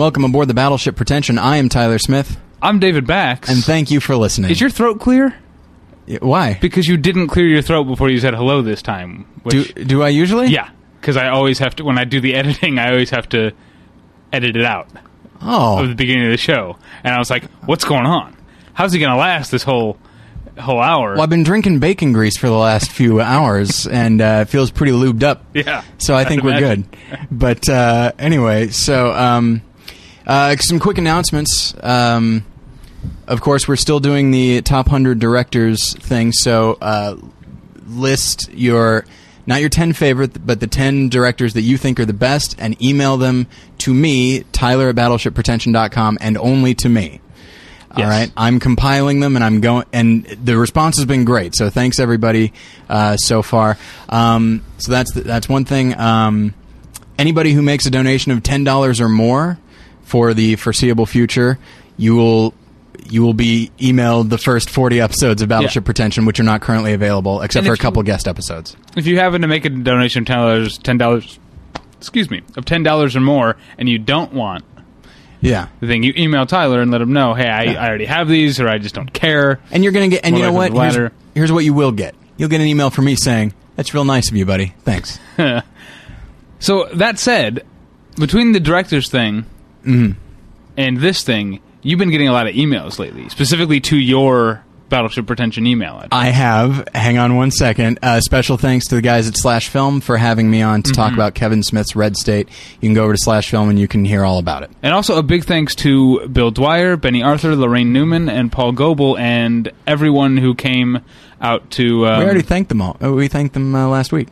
Welcome aboard the Battleship Pretension. I am Tyler Smith, I'm David Bax. and thank you for listening. Is your throat clear? Why? Because you didn't clear your throat before you said hello this time. Do Which, do I usually? yeah, because I always have to when I do the editing, I always have to edit it out of Oh, the beginning of the show, and I was like, "What's going on? How's he going to last this whole whole hour?" well, I've been drinking bacon grease for the last few hours, and uh, it feels pretty lubed up. Yeah, So I think we're good. But uh, anyway, so um, uh, some quick announcements. Um, of course, we're still doing the top hundred directors thing. So uh, list your not your 10 favorite, but the 10 directors that you think are the best, and email them to me, Tyler at battleshippretension.com, and only to me. All Yes. right, I'm compiling them, and I'm going. And the response has been great. So thanks everybody uh, so far. Um, so that's that's one thing. Um, anybody who makes a donation of ten dollars or more for the foreseeable future, you will you will be emailed the first 40 episodes of Battleship Yeah. Pretension, which are not currently available, except And for a if you- couple guest episodes. If you happen to make a donation of ten dollars, ten dollars, excuse me, of ten dollars or more, and you don't want Yeah. the thing, you email Tyler and let him know, "Hey, I, I already have these, or I just don't care." And you're going to get, and you know what? Here's, here's what you will get. You'll get an email from me saying, that's real nice of you, buddy. Thanks. So that said, between the director's thing Mm-hmm. and this thing, you've been getting a lot of emails lately, specifically to your Battleship Pretension email address. I have. Hang on one second. Uh, special thanks to the guys at Slash Film for having me on to Mm-hmm. talk about Kevin Smith's Red State. You can go over to Slash Film and you can hear all about it. And also a big thanks to Bill Dwyer, Benny Arthur, Laraine Newman, and Paul Goebel, and everyone who came out to. Um, we already thanked them all. Uh, we thanked them uh, last week.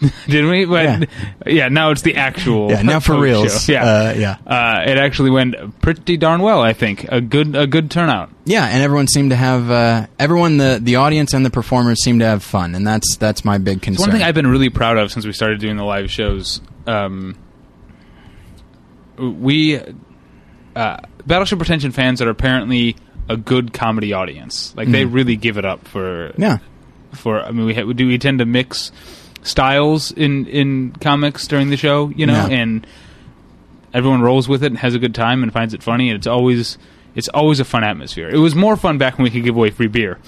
did we? But, Yeah. yeah. Now it's the actual. Yeah, now for reals. show. Yeah. Uh, yeah. Uh, it actually went pretty darn well. I think a good a good turnout. Yeah, and everyone seemed to have uh, everyone the the audience and the performers seemed to have fun, and that's that's my big It's concern. one thing I've been really proud of since we started doing the live shows. Um, we uh, Battleship Pretension fans are apparently a good comedy audience. Like they really give it up for Mm-hmm. yeah. for. I mean, we, ha- we do we tend to mix styles in in comics during the show, you know, Yeah. and everyone rolls with it and has a good time and finds it funny, and it's always it's always a fun atmosphere. It was more fun back when we could give away free beer,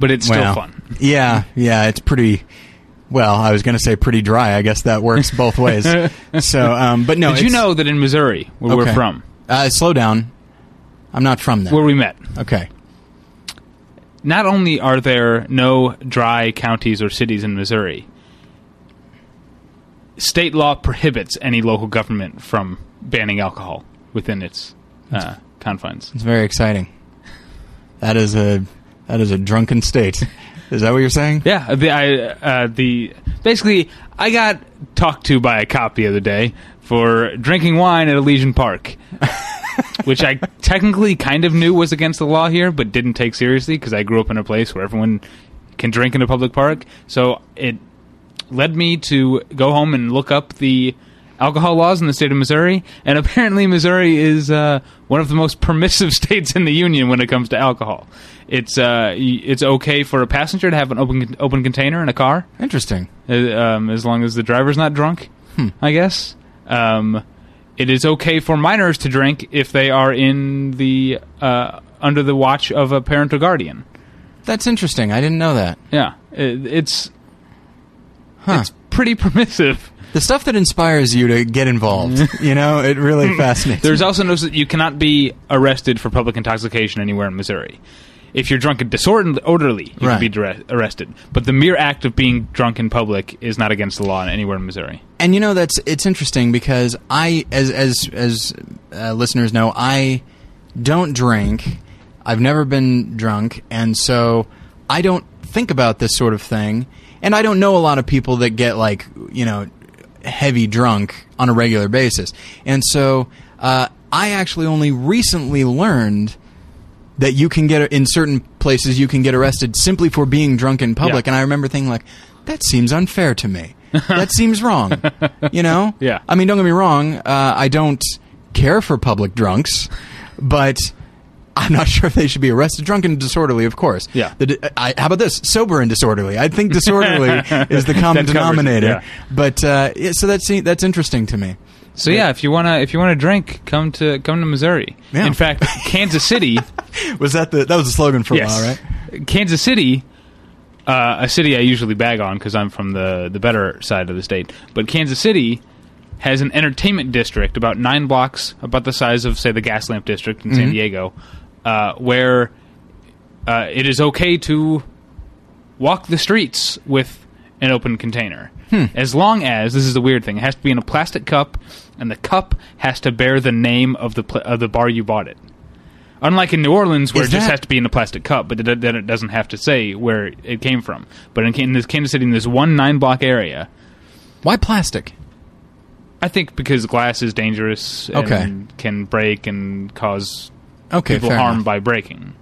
but it's still Well, fun. Yeah, yeah, it's pretty. Well, I was going to say pretty dry. I guess that works both ways. so, um, but no. Did you know that in Missouri, where we're from, Uh, slow down. I'm not from there. where we met, okay. not only are there no dry counties or cities in Missouri, state law prohibits any local government from banning alcohol within its uh, confines. It's very exciting. That is a that is a drunken state. Is that what you're saying? Yeah, the, I, uh, the basically, I got talked to by a cop the other day for drinking wine at Elysian Park, which I technically kind of knew was against the law here, but didn't take seriously because I grew up in a place where everyone can drink in a public park. So it led me to go home and look up the alcohol laws in the state of Missouri, and apparently Missouri is uh, one of the most permissive states in the union when it comes to alcohol. It's uh, it's okay for a passenger to have an open open container in a car, Interesting. uh, um, as long as the driver's not drunk. I guess. Um, it is okay for minors to drink if they are in the uh, under the watch of a parent or guardian. That's interesting. I didn't know that. Yeah, it, it's Huh. it's pretty permissive. The stuff that inspires you to get involved. you know, it really fascinates. There's me. also no that you cannot be arrested for public intoxication anywhere in Missouri. If you're drunk and disorderly, you Right. can be dire- arrested. But the mere act of being drunk in public is not against the law anywhere in Missouri. and you know that's it's interesting because I, as as as uh, listeners know, I don't drink. I've never been drunk, and so I don't think about this sort of thing. And I don't know a lot of people that get like you know heavy drunk on a regular basis. And so uh, I actually only recently learned that you can get in certain places you can get arrested simply for being drunk in public. Yeah. And I remember thinking like, that seems unfair to me. that seems wrong. You know? Yeah. I mean, don't get me wrong. Uh, I don't care for public drunks, but I'm not sure if they should be arrested. Drunk and disorderly, of course. Yeah. The, I, how about this? Sober and disorderly. I think disorderly is the common That it, denominator. yeah. But uh, yeah, so that's that's interesting to me. So yeah, if you wanna if you wanna drink, come to come to Missouri. Yeah. In fact, Kansas City. Was that the that was the slogan for yes, a while, right? Kansas City, uh, a city I usually bag on because I'm from the the better side of the state. But Kansas City has an entertainment district about nine blocks, about the size of say the Gaslamp district in San Diego, uh, where uh, it is okay to walk the streets with an open container. As long as this is the weird thing, it has to be in a plastic cup, and the cup has to bear the name of the pla- of the bar you bought it. Unlike in New Orleans, where Is it just that- has to be in a plastic cup, but then it doesn't have to say where it came from. But in, in this Kansas City, in this one nine block area, Why plastic? I think because glass is dangerous and Okay. can break and cause Okay, people fair harm enough. by breaking.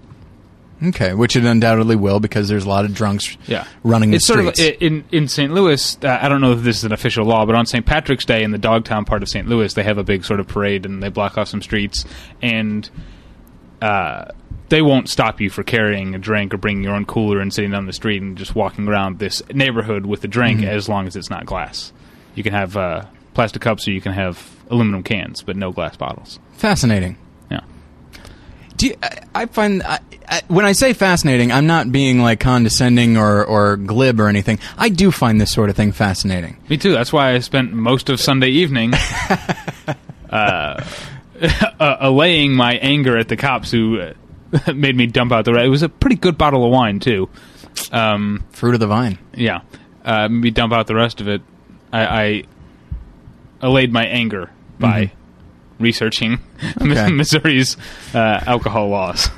Okay, which it undoubtedly will because there's a lot of drunks Yeah, running it's the sort of streets. in in St. Louis. Uh, I don't know if this is an official law, but on St. Patrick's Day in the Dogtown part of St. Louis, they have a big sort of parade and they block off some streets, and uh, they won't stop you for carrying a drink or bringing your own cooler and sitting down the street and just walking around this neighborhood with a drink Mm-hmm. as long as it's not glass. You can have uh, plastic cups or you can have aluminum cans, but no glass bottles. Fascinating. Do you, I, I find I, I, when I say fascinating, I'm not being like condescending or, or glib or anything. I do find this sort of thing fascinating. Me too. That's why I spent most of Sunday evening uh, uh, allaying my anger at the cops who uh, made me dump out the. It was a pretty good bottle of wine too. Um, Fruit of the vine. yeah, uh, maybe dump out the rest of it. I, I allayed my anger by researching Okay. Missouri's uh, alcohol laws.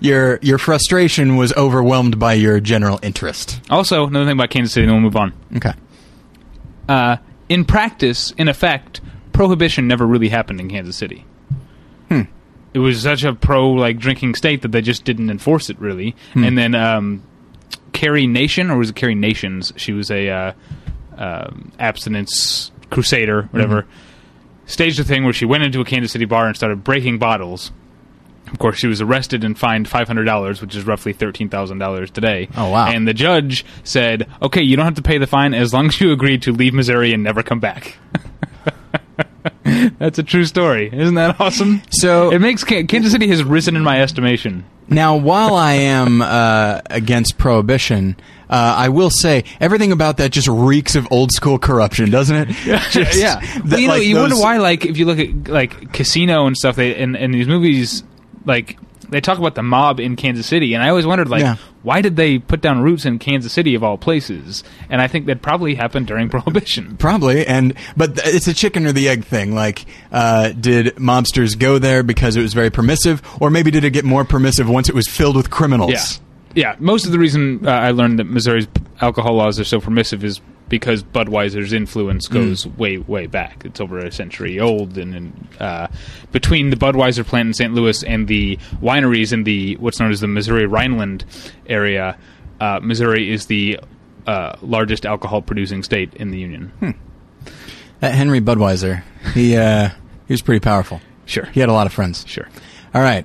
Your your frustration was overwhelmed by your general interest. Also, another thing about Kansas City, then we'll move on. Okay. uh, in practice, in effect, prohibition never really happened in Kansas City. It was such a pro like drinking state that they just didn't enforce it really. And then um, Carrie Nation, or was it Carrie Nations? She was a uh, um, abstinence crusader, whatever. Staged a thing where she went into a Kansas City bar and started breaking bottles. Of course, she was arrested and fined five hundred dollars, which is roughly thirteen thousand dollars today. Oh, wow. And the judge said, "Okay, you don't have to pay the fine as long as you agree to leave Missouri and never come back." That's a true story, isn't that awesome? So- it makes Ka- Kansas City has risen in my estimation. Now, while I am uh, against prohibition, uh, I will say everything about that just reeks of old school corruption, doesn't it? Just yeah. that, Well, you know, like, you wonder why. Like, if you look at like Casino and stuff, they in, in these movies, like they talk about the mob in Kansas City, and I always wondered, like, Yeah. why did they put down roots in Kansas City of all places? And I think that probably happened during Prohibition. Probably, and but it's a chicken or the egg thing. Like, uh, did mobsters go there because it was very permissive, or maybe did it get more permissive once it was filled with criminals? Yeah, yeah. Most of the reason uh, I learned that Missouri's alcohol laws are so permissive is because Budweiser's influence goes way, way back. It's over a century old, and, and uh, between the Budweiser plant in St. Louis and the wineries in the what's known as the Missouri Rhineland area, uh, Missouri is the uh, largest alcohol-producing state in the union. That Henry Budweiser, he uh, he was pretty powerful. Sure, He had a lot of friends. sure. All right,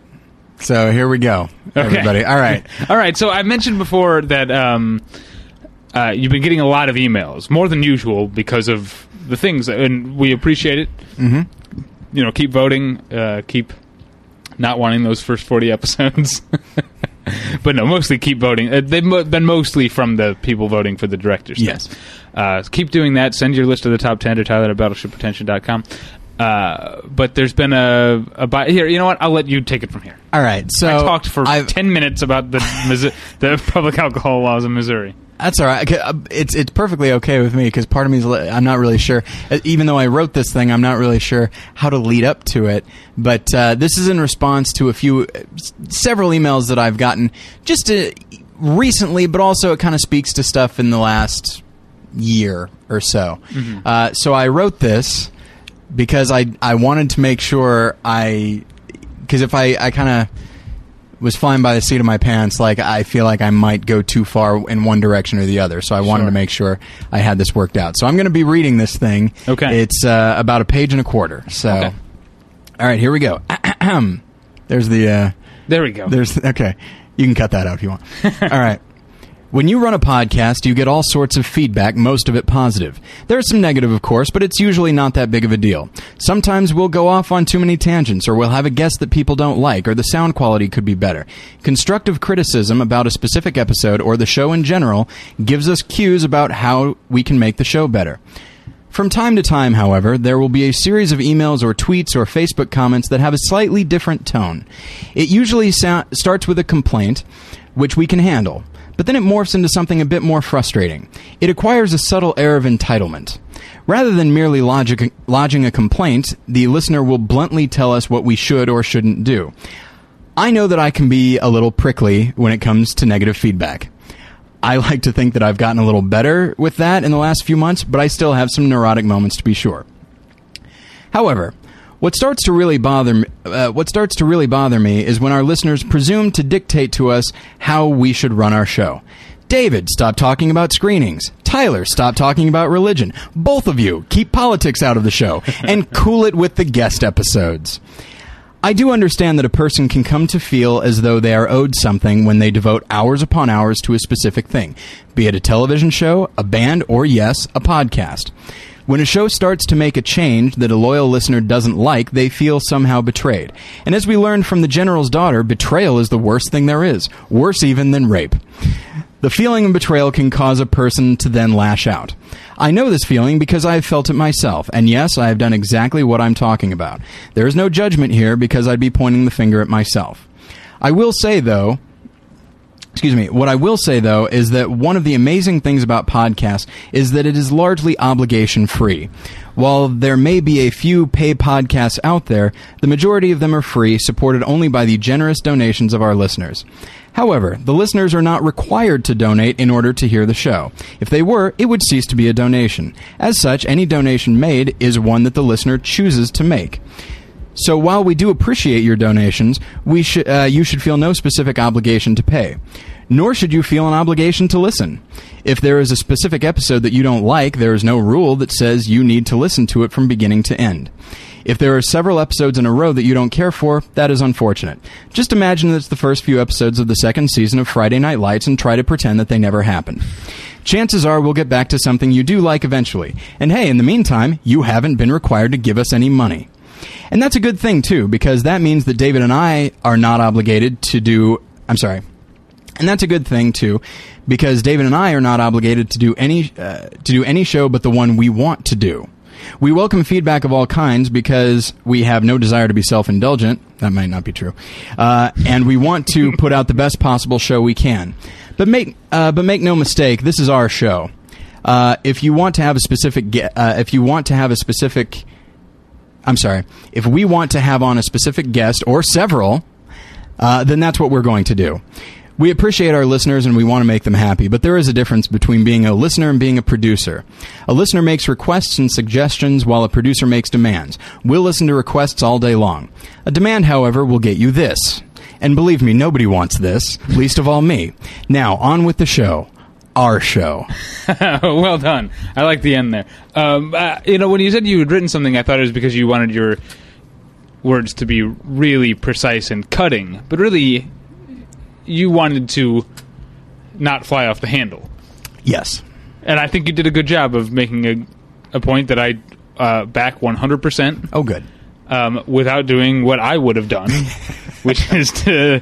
so here we go, everybody. All right, All right. So I mentioned before that um, uh, you've been getting a lot of emails, more than usual, because of the things, and we appreciate it. Mm-hmm. You know, keep voting. Uh, keep not wanting those first forty episodes. but no, mostly keep voting. Uh, they've mo- been mostly from the people voting for the director's Yes. Uh, keep doing that. Send your list of the top 10 to Tyler at battleshippretension.com. Uh, but there's been a, a bi- here. You know what? I'll let you take it from here. all right. So I talked for I've- ten minutes about the Missouri, the public alcohol laws in Missouri. That's all right. Uh, It's it's perfectly okay with me because part of me is I'm not really sure. Uh, Even though I wrote this thing, I'm not really sure how to lead up to it. But uh, this is in response to a few, uh, several emails that I've gotten just uh, recently, but also it kind of speaks to stuff in the last year or so. Uh, so I wrote this because I I wanted to make sure I because if I I kind of was flying by the seat of my pants. Like I feel like I might go too far in one direction or the other. So I wanted Sure. to make sure I had this worked out. So I'm going to be reading this thing. Okay. It's uh, about a page and a quarter. So, Okay. all right, here we go. there's the. Uh, There we go. there's okay. You can cut that out if you want. All right. When you run a podcast, you get all sorts of feedback, most of it positive. There's some negative, of course, but it's usually not that big of a deal. Sometimes we'll go off on too many tangents, or we'll have a guest that people don't like, or the sound quality could be better. Constructive criticism about a specific episode or the show in general gives us cues about how we can make the show better. From time to time, however, there will be a series of emails or tweets or Facebook comments that have a slightly different tone. It usually sa- starts with a complaint, which we can handle but then it morphs into something a bit more frustrating. It acquires a subtle air of entitlement. Rather than merely logic, lodging a complaint, the listener will bluntly tell us what we should or shouldn't do. I know that I can be a little prickly when it comes to negative feedback. I like to think that I've gotten a little better with that in the last few months, but I still have some neurotic moments to be sure. However, what starts to really bother me, uh, what starts to really bother me is when our listeners presume to dictate to us how we should run our show. David, stop talking about screenings. Tyler, stop talking about religion. Both of you, keep politics out of the show and cool it with the guest episodes. I do understand that a person can come to feel as though they are owed something when they devote hours upon hours to a specific thing, be it a television show, a band, or yes, a podcast. When a show starts to make a change that a loyal listener doesn't like, they feel somehow betrayed. And as we learned from the General's daughter, betrayal is the worst thing there is, worse even than rape. The feeling of betrayal can cause a person to then lash out. I know this feeling because I have felt it myself, and yes, I have done exactly what I'm talking about. There is no judgment here because I'd be pointing the finger at myself. I will say, though, Excuse me. What I will say though is that one of the amazing things about podcasts is that it is largely obligation free. While there may be a few pay podcasts out there, the majority of them are free, supported only by the generous donations of our listeners. However, the listeners are not required to donate in order to hear the show. If they were, it would cease to be a donation. As such, any donation made is one that the listener chooses to make. So while we do appreciate your donations, we sh- uh, you should feel no specific obligation to pay. Nor should you feel an obligation to listen. If there is a specific episode that you don't like, there is no rule that says you need to listen to it from beginning to end. If there are several episodes in a row that you don't care for, that is unfortunate. Just imagine that it's the first few episodes of the second season of Friday Night Lights and try to pretend that they never happened. Chances are we'll get back to something you do like eventually. And hey, in the meantime, you haven't been required to give us any money. And that's a good thing, too, because that means that David and I are not obligated to do. I'm sorry. And that's a good thing, too, because David and I are not obligated to do any, uh, to do any show but the one we want to do. We welcome feedback of all kinds because we have no desire to be self indulgent. That might not be true. Uh, and we want to put out the best possible show we can. But make, uh, but make no mistake, this is our show. Uh, if you want to have a specific, ge- uh, if you want to have a specific I'm sorry, if we want to have on a specific guest or several, uh, then that's what we're going to do. We appreciate our listeners and we want to make them happy, but there is a difference between being a listener and being a producer. A listener makes requests and suggestions while a producer makes demands. We'll listen to requests all day long. A demand, however, will get you this. And believe me, nobody wants this, least of all me. Now, on with the show our show. well done. I like the end there. Um, uh, you know, when you said you had written something, I thought it was because you wanted your words to be really precise and cutting, but really, you wanted to not fly off the handle. Yes. And I think you did a good job of making a, a point that I uh, back 100%. Oh, good. Um, without doing what I would have done, which is to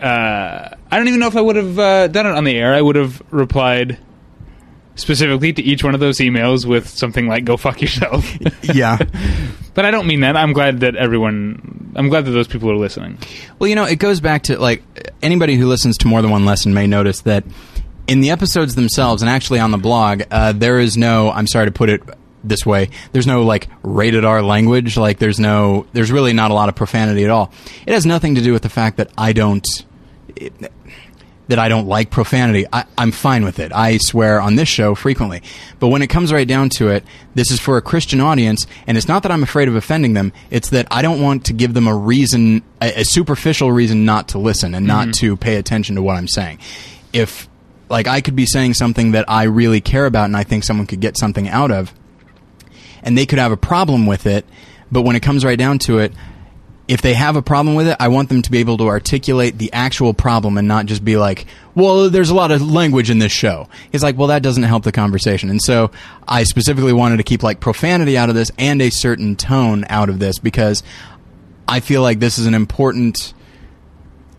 uh, I don't even know if I would have uh, done it on the air. I would have replied specifically to each one of those emails with something like "Go fuck yourself." yeah, but I don't mean that. I'm glad that everyone. I'm glad that those people are listening. Well, you know, it goes back to like anybody who listens to more than one lesson may notice that in the episodes themselves, and actually on the blog, uh, there is no. I'm sorry to put it this way. There's no like rated R language. Like there's no. There's really not a lot of profanity at all. It has nothing to do with the fact that I don't that I don't like profanity. I, am fine with it. I swear on this show frequently. But when it comes right down to it, this is for a Christian audience, and it's not that I'm afraid of offending them. It's that I don't want to give them a reason, a, a superficial reason not to listen and not mm-hmm. to pay attention to what I'm saying. If, like, I could be saying something that I really care about and I think someone could get something out of, and they could have a problem with it, but when it comes right down to it, if they have a problem with it, I want them to be able to articulate the actual problem and not just be like, well, there's a lot of language in this show. It's like, well, that doesn't help the conversation. And so I specifically wanted to keep like profanity out of this and a certain tone out of this because I feel like this is an important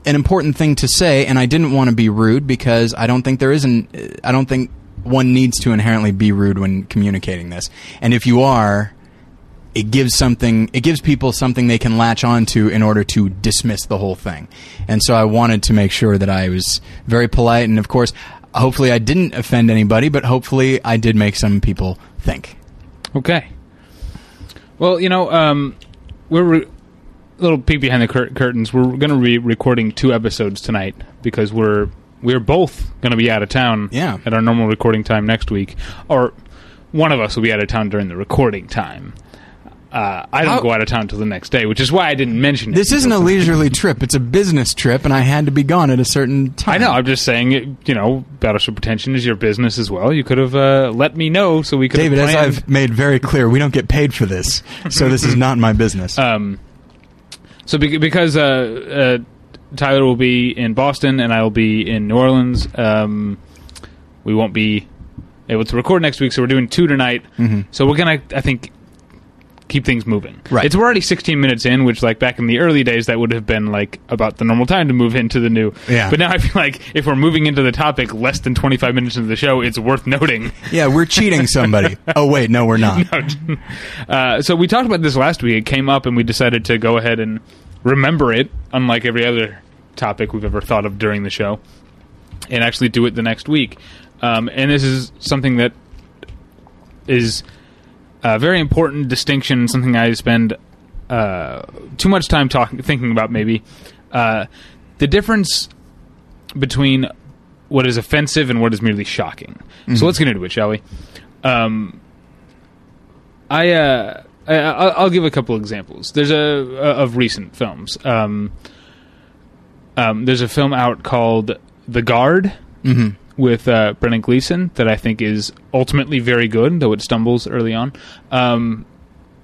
an important thing to say and I didn't want to be rude because I don't think there isn't I don't think one needs to inherently be rude when communicating this. And if you are, it gives something it gives people something they can latch onto in order to dismiss the whole thing and so i wanted to make sure that i was very polite and of course hopefully i didn't offend anybody but hopefully i did make some people think Okay. Well, you know, um, we're re- a little peek behind the cur- curtains. We're going to be recording two episodes tonight because we're we're both going to be out of town. Yeah. At our normal recording time next week, or one of us will be out of town during the recording time. Uh, I don't How- go out of town until the next day, which is why I didn't mention it. this isn't a leisurely trip it's a business trip and i had to be gone at a certain time I know. I'm just saying, it, you know, Battleship Pretension is your business as well. You could have uh, let me know so we could. david have as planned- i've made very clear we don't get paid for this so this is not my business Um, so be- because uh, uh, Tyler will be in Boston and I will be in New Orleans, um, we won't be able to record next week. So we're doing two tonight. So we're gonna, I think, keep things moving. Right. It's we're already 16 minutes in, which like back in the early days that would have been like about the normal time to move into the new. Yeah. But now I feel like if we're moving into the topic less than 25 minutes into the show, it's worth noting. yeah we're cheating somebody oh wait no we're not uh, so we talked about this last week. It came up, and we decided to go ahead and remember it, unlike every other topic we've ever thought of during the show, and actually do it the next week. Um, and this is something that is a very important distinction, something I spend uh, too much time talking, thinking about. Maybe uh, the difference between what is offensive and what is merely shocking. So let's get into it, shall we? Um, I, uh, I I'll I'll give a couple examples. There's a, a of recent films. Um, um, there's a film out called The Guard hmm with uh, Brendan Gleeson that I think is ultimately very good, though it stumbles early on. Um,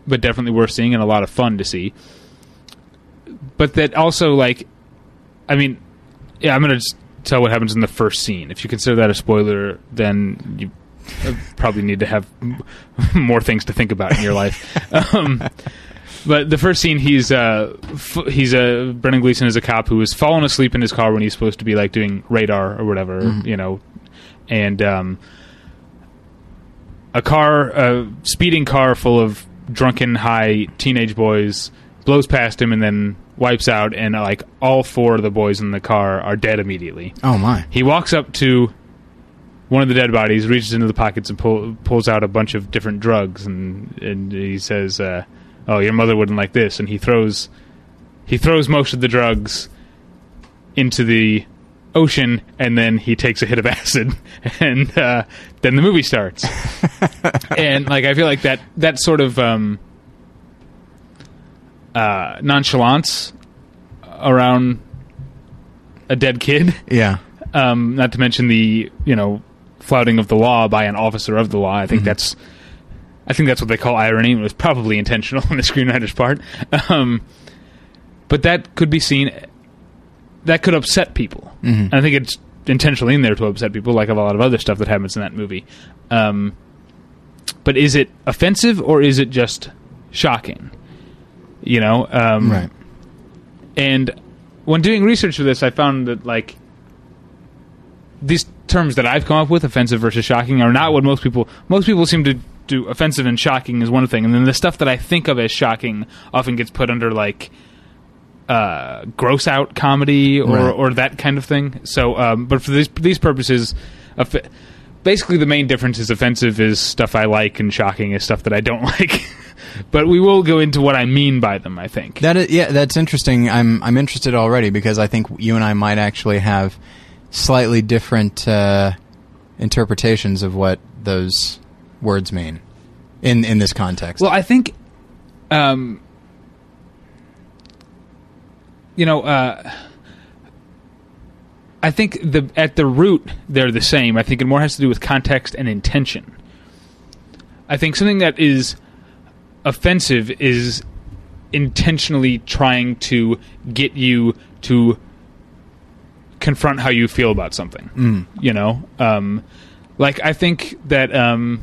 but definitely worth seeing and a lot of fun to see. But that also like, I mean, yeah, I'm gonna tell what happens in the first scene. If you consider that a spoiler, then you uh, probably need to have m- more things to think about in your life. um, but the first scene, he's uh, f- he's a Brendan Gleeson is a cop who has fallen asleep in his car when he's supposed to be like doing radar or whatever, you know, and um, a car, a speeding car full of drunken, high teenage boys blows past him and then wipes out, and like all four of the boys in the car are dead immediately. oh my. He walks up to one of the dead bodies, reaches into the pockets, and pull, pulls out a bunch of different drugs, and and he says, uh, "Oh, your mother wouldn't like this." And he throws he throws most of the drugs into the ocean, and then he takes a hit of acid, and uh, then the movie starts. and like I feel like that that sort of um, uh, nonchalance around a dead kid yeah um, not to mention the you know flouting of the law by an officer of the law. I think that's I think that's what they call irony. It was probably intentional on the screenwriter's part, um, but that could be seen. That could upset people. And I think it's intentionally in there to upset people, like a lot of other stuff that happens in that movie. Um, but is it offensive or is it just shocking? You know, um, right and when doing research for this, I found that like these terms that I've come up with, offensive versus shocking, are not what most people. Most people seem to do offensive and shocking is one thing, and then the stuff that I think of as shocking often gets put under like uh, gross out comedy or Right. or that kind of thing. So, um, but for these these purposes, basically the main difference is offensive is stuff I like and shocking is stuff that I don't like. but we will go into what I mean by them. I think. That is, yeah, that's interesting. I'm I'm interested already because I think you and I might actually have slightly different uh, interpretations of what those words mean in in this context. Well, I think, um, you know, uh, I think the at the root they're the same. I think it more has to do with context and intention. I think something that is offensive is intentionally trying to get you to confront how you feel about something. You know, um, like I think that um,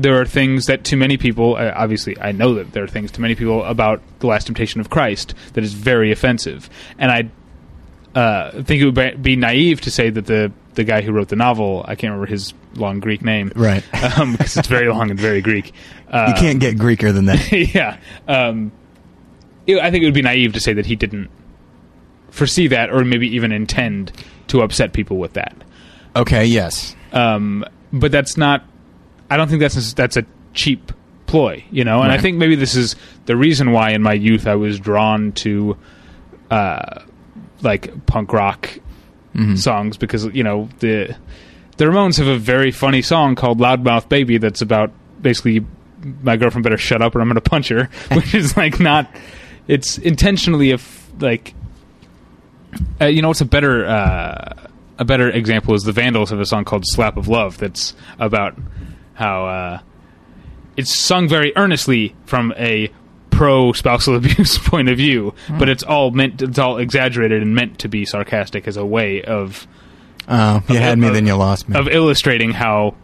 there are things that to many people, uh, obviously, I know that there are things to many people about the Last Temptation of Christ that is very offensive, and I uh, think it would be- be naive to say that the the guy who wrote the novel, I can't remember his long Greek name, Right. Um, because it's very long and very Greek. Uh, you can't get Greeker than that. yeah. Um, it- I think it would be naive to say that he didn't foresee that, or maybe even intend to upset people with that. okay, yes. Um, but that's not. I don't think that's that's a cheap ploy, you know. And I think maybe this is the reason why in my youth I was drawn to, uh, like punk rock songs because you know the the Ramones have a very funny song called "Loudmouth Baby" that's about basically my girlfriend better shut up or I'm gonna punch her, which is like not. It's intentionally a f- like. Uh, you know what's a better uh, a better example is the Vandals have a song called "Slap of Love" that's about how uh, it's sung very earnestly from a pro spousal abuse point of view, but it's all meant it's all exaggerated and meant to be sarcastic as a way of Oh, you had me, of- then you lost me. of illustrating how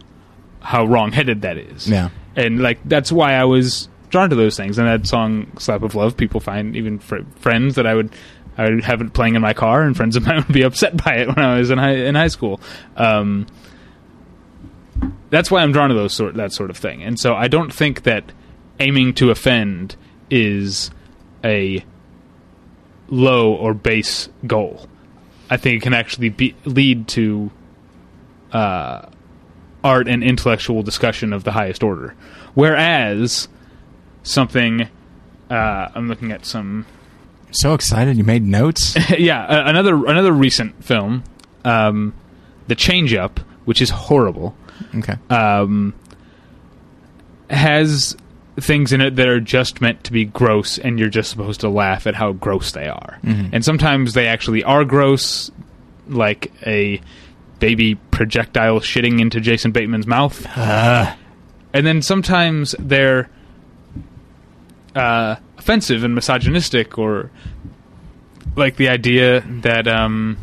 how wrongheaded that is. Yeah. and like that's why I was drawn to those things. And that song "Slap of Love," people find even fr- friends that I would I would have it playing in my car, and friends of mine would be upset by it when I was in high in high school. Um, that's why I'm drawn to those sort that sort of thing. And so I don't think that aiming to offend is a low or base goal. I think it can actually be, lead to uh, art and intellectual discussion of the highest order. Whereas something, uh, I'm looking at some, so excited you made notes. yeah, uh, another another recent film, um, The Change Up, which is horrible Okay. um, has things in it that are just meant to be gross, and you're just supposed to laugh at how gross they are. And sometimes they actually are gross, like a baby projectile shitting into Jason Bateman's mouth. Uh, And then sometimes they're uh, offensive and misogynistic, or like the idea that um,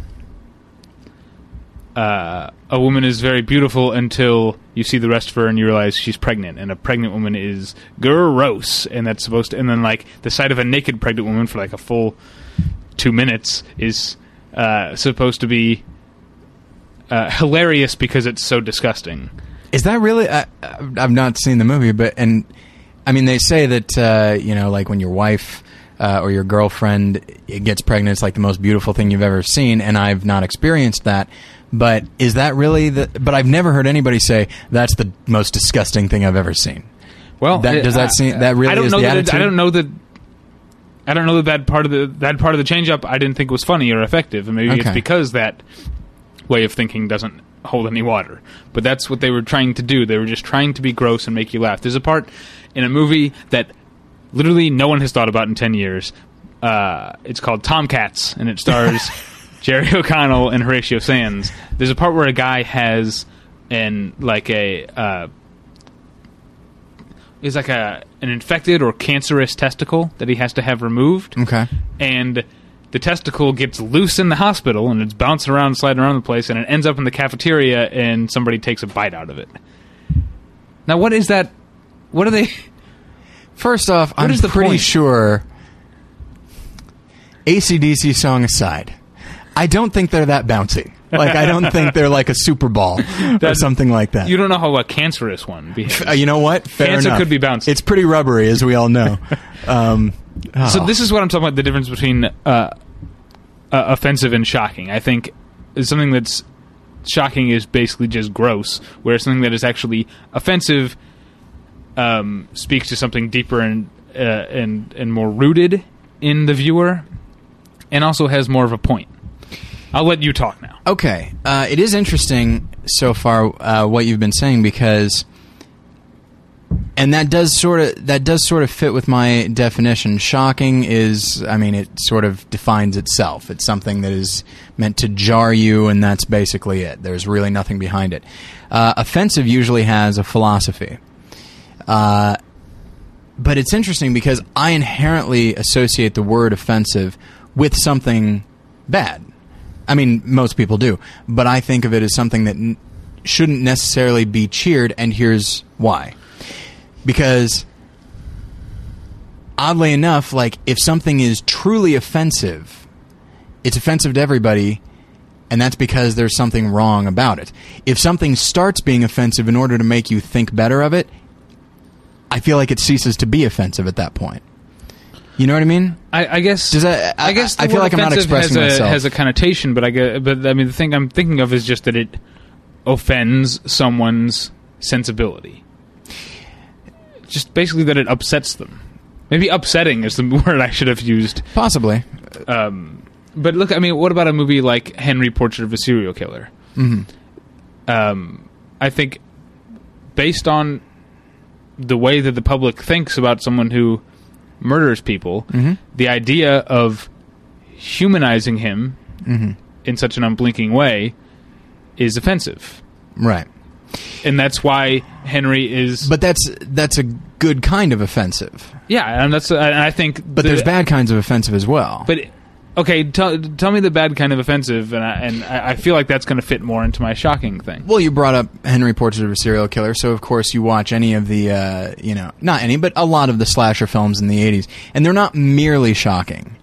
uh, a woman is very beautiful until you see the rest of her and you realize she's pregnant, and a pregnant woman is gross, and that's supposed to. And then like the sight of a naked pregnant woman for like a full two minutes is uh, supposed to be uh, hilarious because it's so disgusting. Is that really? I, I've not seen the movie, but and I mean they say that uh, you know, like when your wife uh, or your girlfriend gets pregnant, it's like the most beautiful thing you've ever seen, and I've not experienced that. But is that really the? But I've never heard anybody say that's the most disgusting thing I've ever seen. Well, That- does that seem- that really I don't is know the that it- attitude? I don't know that. I don't know that that part of the that part of the change up I didn't think was funny or effective, and maybe it's because that way of thinking doesn't hold any water. But that's what they were trying to do. They were just trying to be gross and make you laugh. There's a part in a movie that literally no one has thought about in ten years. Uh, it's called Tomcats, and it stars Jerry O'Connell and Horatio Sanz. There's a part where a guy has an like a uh, is like a an infected or cancerous testicle that he has to have removed, Okay. and the testicle gets loose in the hospital and it's bouncing around, sliding around the place, and it ends up in the cafeteria, and somebody takes a bite out of it. Now, what is that? What are they? First off, I'm is the pretty point? sure. ACDC song aside, I don't think they're that bouncy. Like I don't think they're like a Super Ball or That's- something like that. You don't know how a cancerous one behaves. Uh, you know what? Fair Cancer enough. could be bouncy. It's pretty rubbery, as we all know. um, So oh. this is what I'm talking about: the difference between uh, uh, offensive and shocking. I think is something that's shocking is basically just gross, whereas something that is actually offensive um, speaks to something deeper and uh, and and more rooted in the viewer, and also has more of a point. I'll let you talk now. Okay, uh, it is interesting so far uh, what you've been saying because, and that does sort of that does sort of fit with my definition. Shocking is, I mean, it sort of defines itself. It's something that is meant to jar you, and that's basically it. There's really nothing behind it. Uh, offensive usually has a philosophy. Uh, but it's interesting because I inherently associate the word offensive with something bad. I mean, most people do, but I think of it as something that n- shouldn't necessarily be cheered, and here's why. Because oddly enough, like if something is truly offensive, it's offensive to everybody, and that's because there's something wrong about it. If something starts being offensive in order to make you think better of it, I feel like it ceases to be offensive at that point. You know what I mean? I, I guess. Does that- I- guess I feel like I'm not expressing has a, myself. Has a connotation, but I guess, but I mean, the thing I'm thinking of is just that it offends someone's sensibility. Just basically that it upsets them. Maybe upsetting is the word I should have used. Possibly. Um, but look, I mean, what about a movie like Henry Portrait of a Serial Killer? Mhm. Um, I think based on the way that the public thinks about someone who murders people, Mhm. the idea of humanizing him Mhm. in such an unblinking way is offensive. Right. And that's why Henry is. But that's that's a good kind of offensive. yeah, and that's. And I think. But the- there's bad kinds of offensive as well. But okay, tell tell me the bad kind of offensive, and I, and I I feel like that's going to fit more into my shocking thing. Well, you brought up Henry Portrait of a Serial Killer, so of course you watch any of the, uh, you know, not any, but a lot of the slasher films in the 80s, and they're not merely shocking.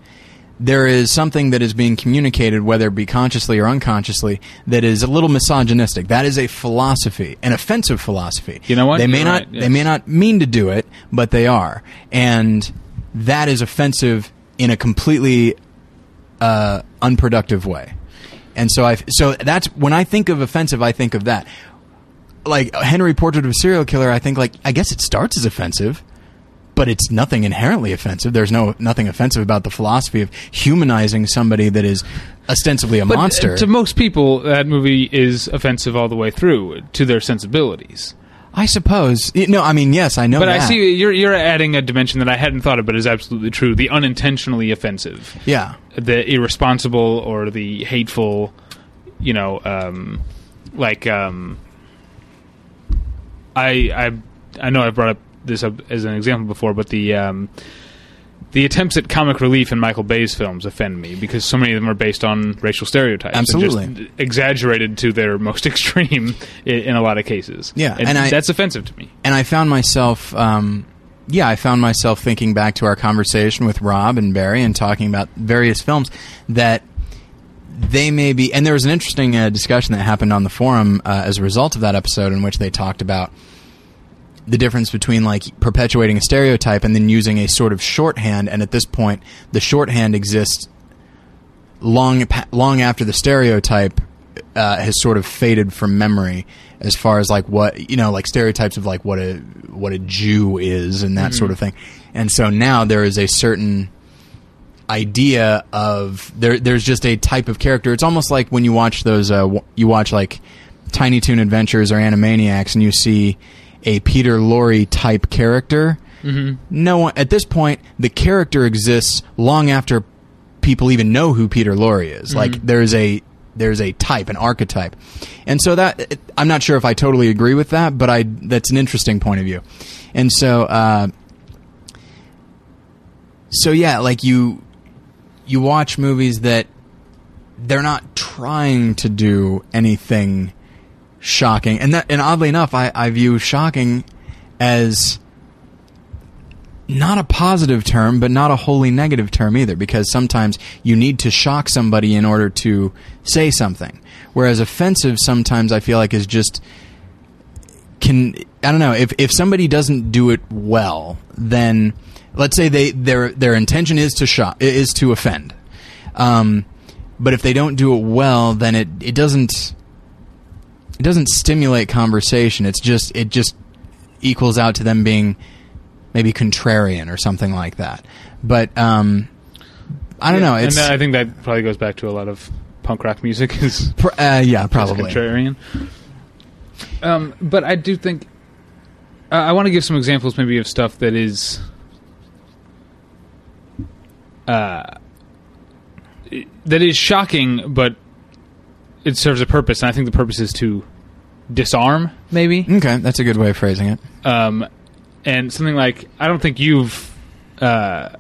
There is something that is being communicated, whether it be consciously or unconsciously, that is a little misogynistic. That is a philosophy, an offensive philosophy. You know what? They may You're not, right, they may not mean to do it, but they are, and that is offensive in a completely uh, unproductive way. And so I so that's when I think of offensive, I think of that. Like Henry Portrait of a Serial Killer, I think like I guess it starts as offensive, but it's nothing inherently offensive. There's no nothing offensive about the philosophy of humanizing somebody that is ostensibly a But, uh, monster. to most people, that movie is offensive all the way through to their sensibilities. I suppose. No, I mean yes, I know. But I see you're you're adding a dimension that I hadn't thought of, but is absolutely true. The unintentionally offensive, Yeah, the irresponsible, or the hateful. You know, um, like um, I I I know I've brought up this up as an example before, but the um, the attempts at comic relief in Michael Bay's films offend me because so many of them are based on racial stereotypes, and Absolutely. just exaggerated to their most extreme in, in a lot of cases. Yeah, and, and I- that's offensive to me. and I found myself, um, yeah, I found myself thinking back to our conversation with Rob and Barry and talking about various films that they may be. And there was an interesting uh, discussion that happened on the forum uh, as a result of that episode in which they talked about the difference between like perpetuating a stereotype and then using a sort of shorthand. And at this point, the shorthand exists long long after the stereotype uh, has sort of faded from memory as far as like what you know like stereotypes of like what a what a Jew is and that sort of thing. And so now there is a certain idea of there there's just a type of character. It's almost like when you watch those uh, you watch like Tiny Toon Adventures or Animaniacs and you see a Peter Lorre type character. No one at this point the character exists long after people even know who Peter Lorre is. Like there's a there's a type, an archetype, and so that I'm not sure if I totally agree with that, but I that's an interesting point of view, and so uh, so yeah, like you you watch movies that they're not trying to do anything shocking, and that and oddly enough, I, I view shocking as not a positive term, but not a wholly negative term either, because sometimes you need to shock somebody in order to say something. Whereas offensive sometimes I feel like is just can I don't know if if somebody doesn't do it well, then let's say they their their intention is to shock is to offend, um, but if they don't do it well, then it it doesn't it doesn't stimulate conversation. It's just it just equals out to them being maybe contrarian or something like that. But um, I don't know. It's and I think that probably goes back to a lot of punk rock music is pr- uh, yeah, probably. contrarian. Um, but I do think uh, I want to give some examples, maybe of stuff that is uh, that is shocking, but it serves a purpose, and I think the purpose is to disarm, maybe. Okay, that's a good way of phrasing it. Um, and something like I don't think you've uh,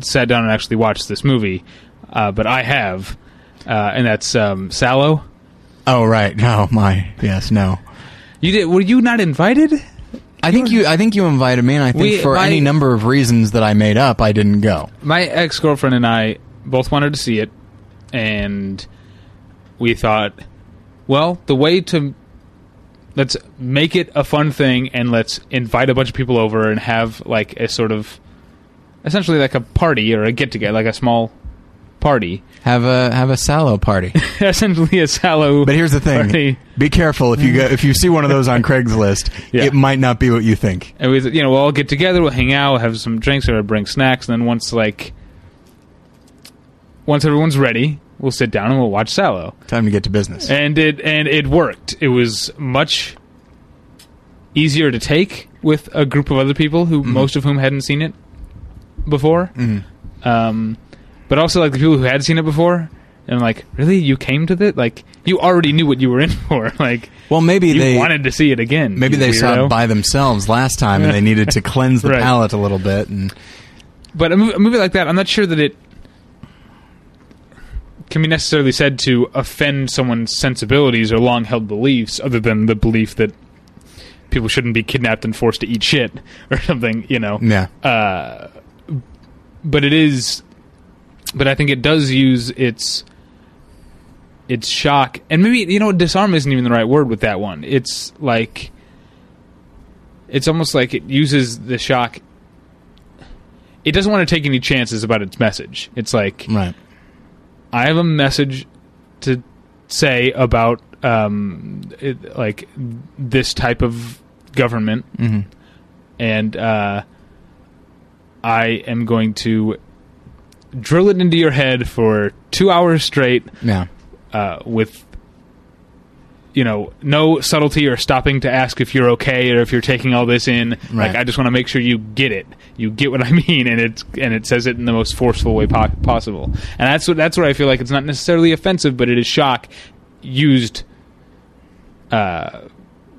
sat down and actually watched this movie, uh, but I have, uh, and that's um, Salò. Oh right, no, my yes, no. You did? Were you not invited? I think you. I think you invited me, and I think We- for my- any number of reasons that I made up, I didn't go. My ex girlfriend and I both wanted to see it, and we thought, well, the way to let's make it a fun thing and let's invite a bunch of people over and have like a sort of essentially like a party or a get together, like a small party, Have a have a Salò party. essentially a Salò. But here's the thing: party. be careful if you go, if you see one of those on Craigslist, Yeah. it might not be what you think. And we, you know, we'll all get together, we'll hang out, we'll have some drinks, or bring snacks, and then once like once everyone's ready, we'll sit down and we'll watch Salò. Time to get to business. and it and it worked. It was much easier to take with a group of other people who most of whom hadn't seen it before. Um, but also like the people who had seen it before, and like, really, you came to this? Like, you already knew what you were in for. Like, Well, maybe you they wanted to see it again. maybe they saw it by themselves last time, and they needed to cleanse the Right. palate a little bit. And But a movie, a movie like that, I'm not sure that it can be necessarily said to offend someone's sensibilities or long held beliefs, other than the belief that people shouldn't be kidnapped and forced to eat shit or something, you know. yeah, Uh, but it is, but I think it does use its its shock, and maybe you know, disarm isn't even the right word with that one. It's like it's almost like it uses the shock. It doesn't want to take any chances about its message. It's like right. I have a message to say about um, it, like this type of government, hmm and uh, I am going to drill it into your head for two hours straight Yeah, uh, with you know no subtlety or stopping to ask if you're okay or if you're taking all this in. Like i just want to make sure you get it. You get what i mean and it's and it says it in the most forceful way po- possible. And that's what that's where i feel like it's not necessarily offensive but it is shock used uh,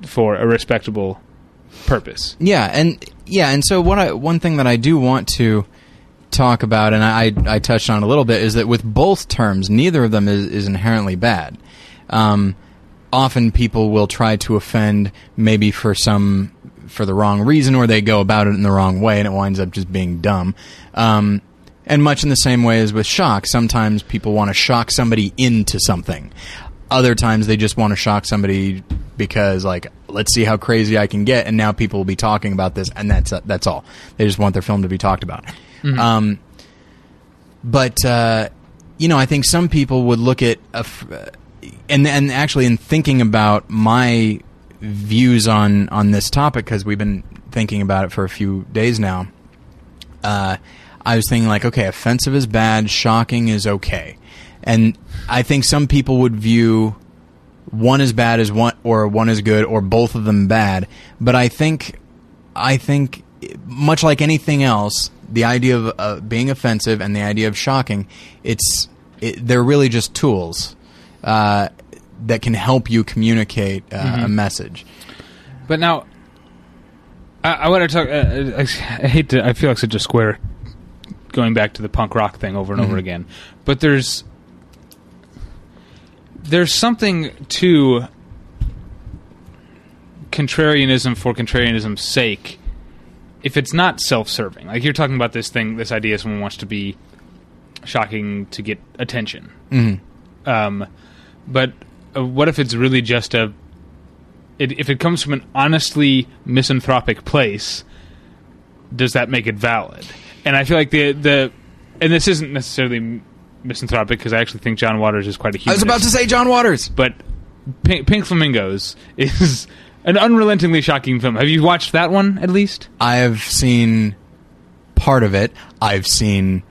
for a respectable purpose. Yeah, and yeah, and so what I one thing that I do want to talk about, and I I touched on a little bit, is that with both terms, neither of them is, is inherently bad. Um, often people will try to offend maybe for some for the wrong reason, or they go about it in the wrong way, and it winds up just being dumb. Um, and much in the same way as with shock, sometimes people want to shock somebody into something. Other times they just want to shock somebody because, like, let's see how crazy I can get, and now people will be talking about this, and that's that's all. They just want their film to be talked about. Um, but uh, you know, I think some people would look at a f- uh, and and actually in thinking about my views on on this topic because we've been thinking about it for a few days now. Uh, I was thinking like, okay, offensive is bad, shocking is okay, and I think some people would view one as bad as one or one as good or both of them bad. But I think I think much like anything else, the idea of uh, being offensive and the idea of shocking, it's it, they're really just tools uh, that can help you communicate uh, a message. But now, I, I want to talk. Uh, I, I hate to. I feel like such a square going back to the punk rock thing over and over Mhm. again. But there's there's something to contrarianism for contrarianism's sake. If it's not self-serving, like you're talking about this thing, this idea someone wants to be shocking to get attention. Mm-hmm. Um, but uh, what if it's really just a? It, if it comes from an honestly misanthropic place, does that make it valid? And I feel like the the, and this isn't necessarily misanthropic because I actually think John Waters is quite a humanist. I was about to say John Waters. but Pink, Pink Flamingos is an unrelentingly shocking film. Have you watched that one at least? I have seen part of it. I've seen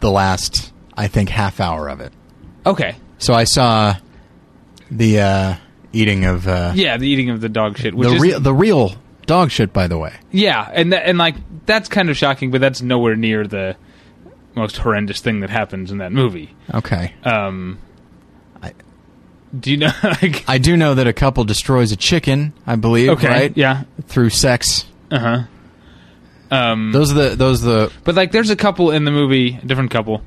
the last, I think, half hour of it. Okay, So I saw the uh, eating of uh, yeah, the eating of the dog shit. Which the is, real the real dog shit. By the way, Yeah, and tha- and like that's kind of shocking, but that's nowhere near the most horrendous thing that happens in that movie. okay. Um, I- do you know? Like, I do know that a couple destroys a chicken. I believe, okay, right? yeah, Through sex. uh huh. Um, Those are the those are the but like, there's a couple in the movie, a different couple,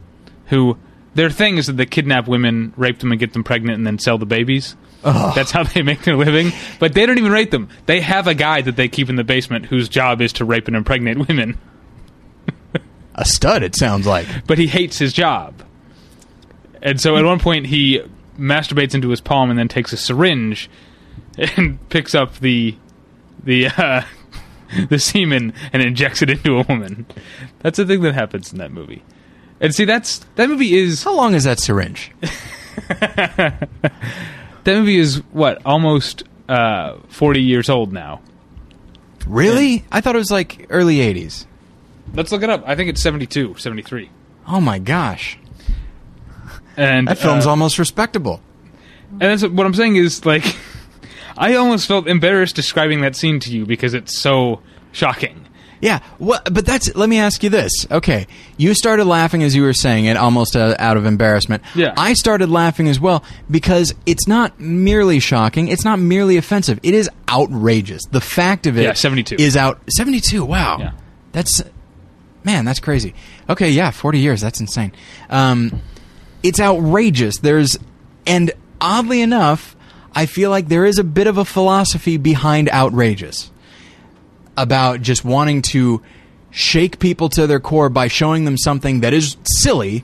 who their thing is that they kidnap women, rape them, and get them pregnant, and then sell the babies. That's how they make their living. But they don't even rape them. They have a guy that they keep in the basement whose job is to rape and impregnate women. a stud. It sounds like. but he hates his job. And so at one point he masturbates into his palm and then takes a syringe and picks up the the uh, the semen and injects it into a woman. That's the thing that happens in that movie. And see that's that movie is How long is that syringe? that movie is what almost uh, 40 years old now. Really? I thought it was like early '80s. Let's look it up. I think it's 72, 73. Oh my gosh, And that film's uh, almost respectable. And that's what I'm saying is like, I almost felt embarrassed describing that scene to you because it's so shocking. Yeah, well, but that's. Let me ask you this. Okay, you started laughing as you were saying it, almost uh, out of embarrassment. Yeah. I started laughing as well because it's not merely shocking. It's not merely offensive. It is outrageous. The fact of it Yeah, 72. is out. Seventy-two. Wow. Yeah. That's man. That's crazy. Okay, yeah, forty years. That's insane. Um, it's outrageous. There's, and oddly enough, I feel like there is a bit of a philosophy behind outrageous about just wanting to shake people to their core by showing them something that is silly.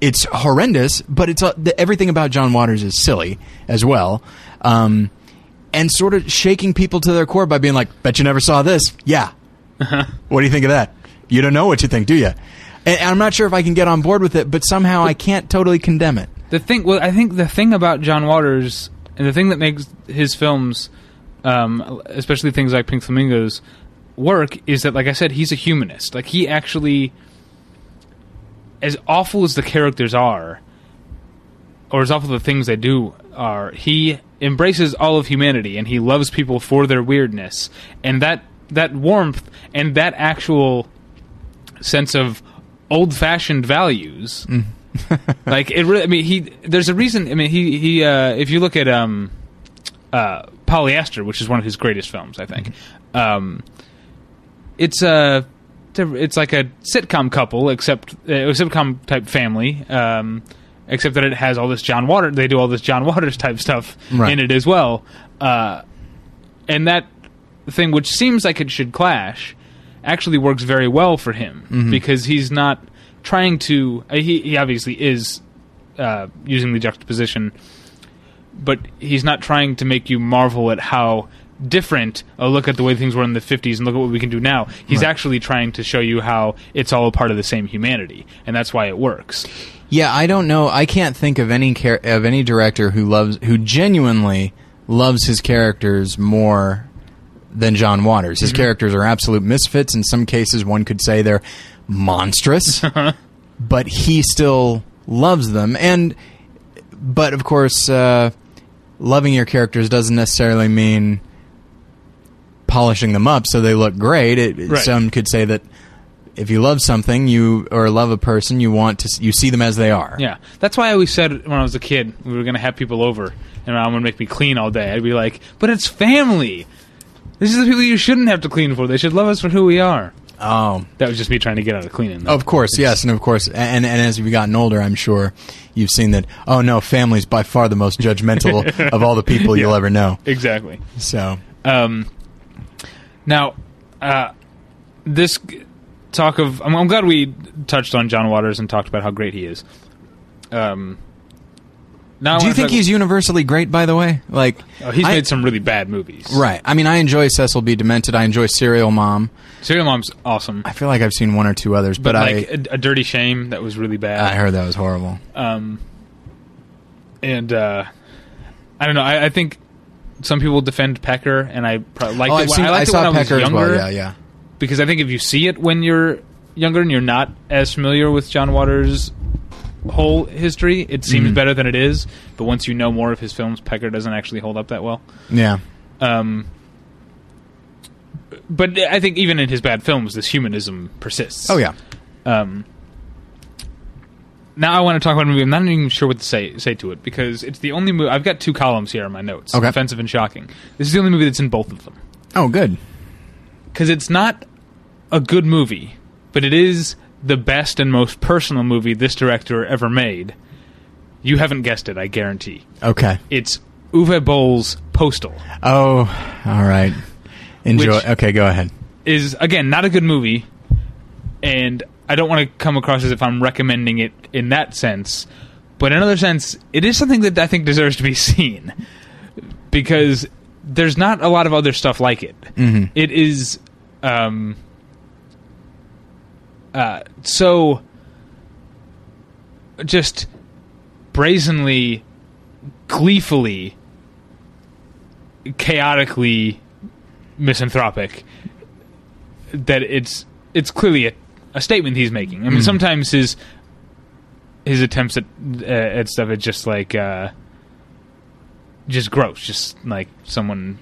It's horrendous, but it's uh, the, everything about John Waters is silly as well. Um, and sort of shaking people to their core by being like, "Bet you never saw this." Yeah. what do you think of that? You don't know what you think, do you? And I'm not sure if I can get on board with it, but somehow I can't totally condemn it. The thing, well, I think the thing about John Waters and the thing that makes his films, um, especially things like Pink Flamingos, work is that, like I said, he's a humanist. Like he actually, as awful as the characters are, or as awful the things they do are, he embraces all of humanity and he loves people for their weirdness and that that warmth and that actual sense of old-fashioned values. like it really, I mean, he. There's a reason. I mean, he he. Uh, if you look at um, uh, Polyester, which is one of his greatest films, I think. Um, it's a. It's like a sitcom couple, except uh, a sitcom type family. Um, except that it has all this John Waters. They do all this John Waters type stuff Right. in it as well. Uh, and that thing, which seems like it should clash, actually works very well for him because he's not trying to. uh, He, he obviously is uh, using the juxtaposition, but he's not trying to make you marvel at how different. Oh, look at the way things were in the '50s, and look at what we can do now. He's Right. actually trying to show you how it's all a part of the same humanity, and that's why it works. Yeah, I don't know. I can't think of any char- of any director who loves who genuinely loves his characters more than John Waters. His characters are absolute misfits. In some cases, one could say they're monstrous, but he still loves them. And but of course, uh, loving your characters doesn't necessarily mean polishing them up so they look great. It, Right. Some could say that if you love something, you or love a person, you want to you see them as they are. Yeah, that's why I always said when I was a kid we were going to have people over and I'm going to make me clean all day. I'd be like, but it's family. These are the people you shouldn't have to clean for. They should love us for who we are. Oh, That was just me trying to get out of cleaning. though. of course, yes, and of course, and and as you've gotten older, I'm sure you've seen that. Oh no, family's by far the most judgmental of all the people you'll ever know. exactly. So, Um, now, uh, this talk of I'm, I'm glad we touched on John Waters and talked about how great he is. Um, now do you think he's universally great? By the way, like Oh, he's I- made some really bad movies. right. I mean, I enjoy Cecil B. Demented. I enjoy Serial Mom. Serial Mom's awesome, I feel like I've seen one or two others, but, but, like a, a Dirty Shame that was really bad. I heard that was horrible. Um, and uh, I don't know. I, I think some people defend Pecker, and I pro- like oh, it. I've seen. I I, liked it saw when I was Pecker as younger well. Yeah, yeah. because I think if you see it when you're younger and you're not as familiar with John Waters' whole history, it seems Mhm. better than it is. But once you know more of his films, Pecker doesn't actually hold up that well. Yeah. Um, but I think even in his bad films, this humanism persists. Oh yeah. Um, now I want to talk about a movie. I'm not even sure what to say say to it because it's the only movie. I've got two columns here in my notes: Okay. offensive and shocking. This is the only movie that's in both of them Oh, good. because it's not a good movie, but it is the best and most personal movie this director ever made. You haven't guessed it, I guarantee. Okay. It's Uwe Boll's Postal. Oh, all right. Enjoy. Which- okay, go ahead. Is again not a good movie, and I don't want to come across as if I'm recommending it in that sense. But in another sense, it is something that I think deserves to be seen because there's not a lot of other stuff like it. It is um, uh, so just brazenly, gleefully, chaotically misanthropic that it's it's clearly a, a statement he's making. I mean, sometimes his his attempts at uh, at stuff it's just like uh, just gross, just like someone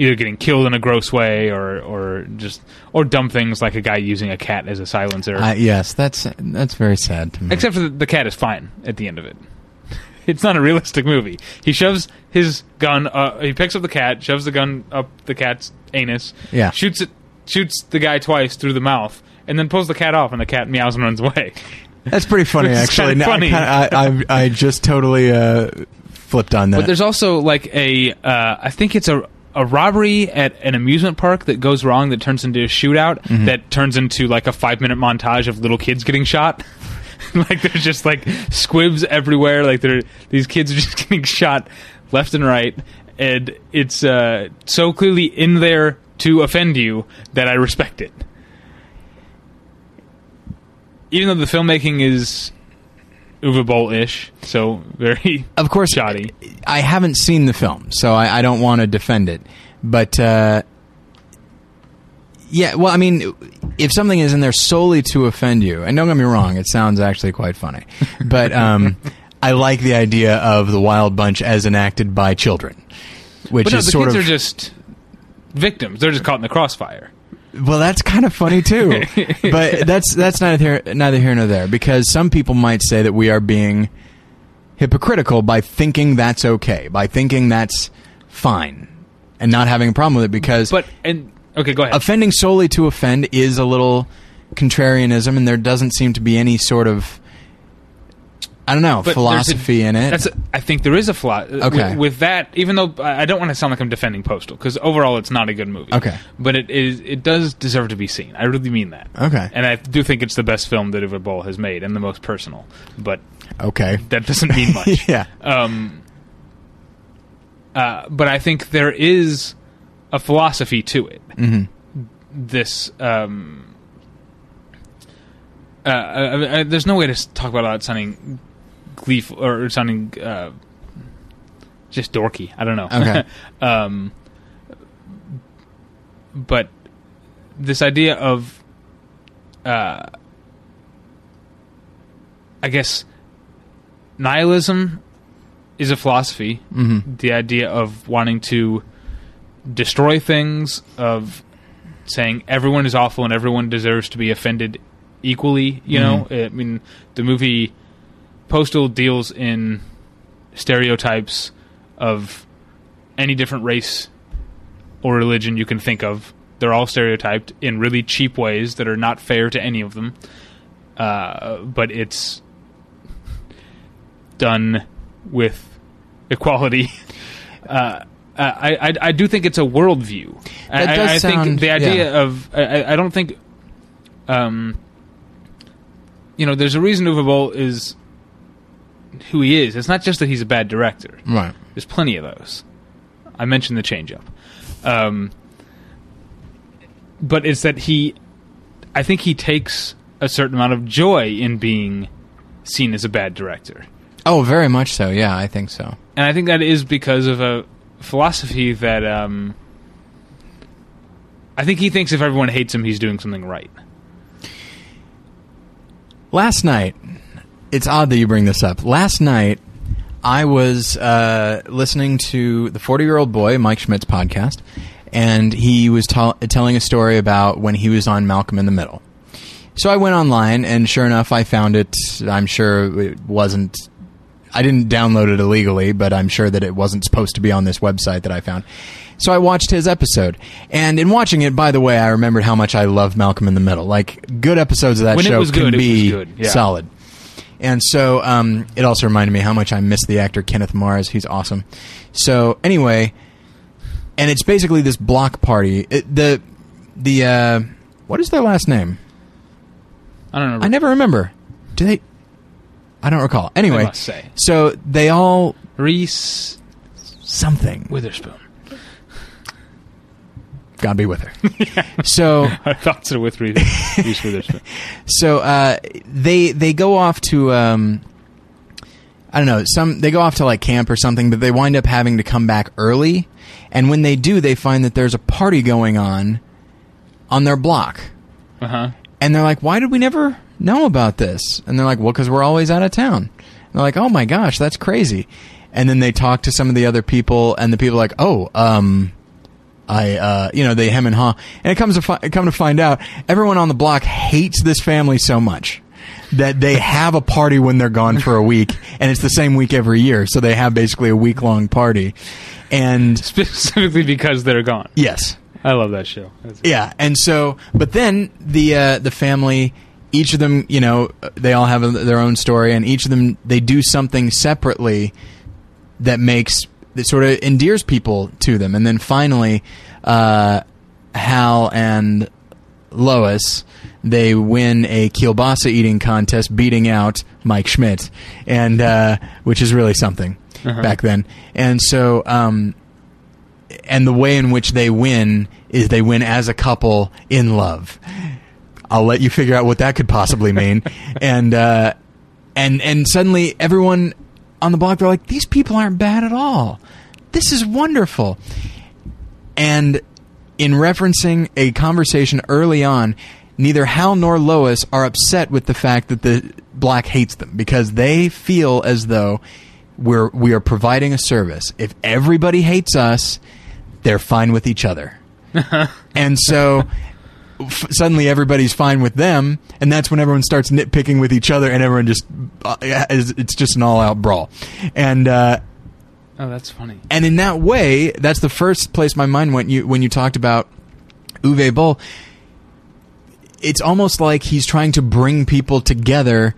either getting killed in a gross way or or just or dumb things like a guy using a cat as a silencer. Uh, yes, that's that's very sad to me. Except for the, the cat is fine at the end of it. It's not a realistic movie. He shoves his gun. Uh, he picks up the cat, shoves the gun up the cat's anus. Yeah. Shoots it. Shoots the guy twice through the mouth, and then pulls the cat off, and the cat meows and runs away. That's pretty funny, actually. No, I funny. kinda- I, I, I just totally uh, flipped on that. But there's also like a. Uh, I think it's a a robbery at an amusement park that goes wrong that turns into a shootout Mm-hmm. that turns into like a five minute montage of little kids getting shot. like there's just like squibs everywhere. Like there, these kids are just getting shot left and right, and it's uh, so clearly in there to offend you that I respect it. Even though the filmmaking is Uwe Boll-ish, so very of course, shoddy. I haven't seen the film, so I, I don't want to defend it. But uh, yeah, well, I mean, if something is in there solely to offend you, and don't get me wrong, it sounds actually quite funny. But um, I like the idea of the Wild Bunch as enacted by children, which But no, is the sort kids of are just victims. They're just caught in the crossfire. Well, that's kind of funny too, but that's that's neither here, neither here nor there because some people might say that we are being hypocritical by thinking that's okay, by thinking that's fine, and not having a problem with it because But and okay, go ahead. offending solely to offend is a little contrarianism, and there doesn't seem to be any sort of I don't know But there's a- philosophy in it. That's a, I think there is a flaw Okay. with, with that. Even though I don't want to sound like I'm defending Postal because overall it's not a good movie. Okay. but it is it does deserve to be seen. I really mean that. Okay. and I do think it's the best film that Uwe Boll has made and the most personal. But okay, that doesn't mean much. yeah, Um, uh, but I think there is a philosophy to it. Mhm. This. Um, uh, I, I, there's no way to talk about it without sounding gleeful or sounding uh, just dorky. I don't know. Okay. um, but this idea of, uh, I guess, nihilism is a philosophy. Mhm. The idea of wanting to destroy things, of saying everyone is awful and everyone deserves to be offended equally. You know, I mean, the movie Postal deals in stereotypes of any different race or religion you can think of. They're all stereotyped in really cheap ways that are not fair to any of them. Uh, but it's done with equality. Uh, I, I I do think it's a worldview. I, does I, sound- think the idea yeah. of I- I, I don't think um you know there's a reason Uwe Boll is who he is. It's not just that he's a bad director. right. There's plenty of those. I mentioned the change up. Um, but it's that he, I think he takes a certain amount of joy in being seen as a bad director. Oh, very much so. Yeah, I think so. And I think that is because of a philosophy that um, I think he thinks if everyone hates him, he's doing something right. Last night, it's odd that you bring this up. Last night, I was uh, listening to the 40 year old boy, Mike Schmidt's podcast, and he was tell telling a story about when he was on Malcolm in the Middle. So I went online, and sure enough, I found it. I'm sure it wasn't. I didn't download it illegally, but I'm sure that it wasn't supposed to be on this website that I found. So I watched his episode, and in watching it, by the way, I remembered how much I love Malcolm in the Middle. Like good episodes of that When it show was can good, it was be good, yeah. solid. And so um, it also reminded me how much I miss the actor Kenneth Mars. He's awesome. So anyway, and it's basically this block party. It, the the uh, what is their last name? I don't know. I never remember. Do they? I don't recall. Anyway, say. so they all Reese something. Witherspoon. God be with her. so I thought so with Reese, Witherspoon. so uh, they they go off to um, I don't know some they go off to like camp or something, but they wind up having to come back early. And when they do, they find that there's a party going on on their block, Uh huh. and they're like, "Why did we never know about this?" And they're like, "Well, because we're always out of town." And they're like, "Oh my gosh, that's crazy." And then they talk to some of the other people, and the people are like, "Oh, um." I, uh, you know, they hem and haw, and it comes to fi- come to find out, everyone on the block hates this family so much that they have a party when they're gone for a week, and it's the same week every year, so they have basically a week long party, and Specifically because they're gone. yes, I love that show. That's- yeah, and so, but then the uh, the family, each of them, you know, they all have a, their own story, and each of them they do something separately that makes that sort of endears people to them, and then finally, uh, Hal and Lois they win a kielbasa eating contest, beating out Mike Schmidt, and uh, which is really something back then, and so. Um, and the way in which they win is they win as a couple in love. I'll let you figure out what that could possibly mean. and uh, and and suddenly everyone on the block they're like, these people aren't bad at all. This is wonderful. And in referencing a conversation early on, neither Hal nor Lois are upset with the fact that the black hates them because they feel as though we're we are providing a service. If everybody hates us, they're fine with each other. and so f- suddenly everybody's fine with them, and that's when everyone starts nitpicking with each other, and everyone just uh, is, it's just an all-out brawl. And uh, Oh, that's funny. and in that way, that's the first place my mind went. You when you talked about Uwe Boll, it's almost like he's trying to bring people together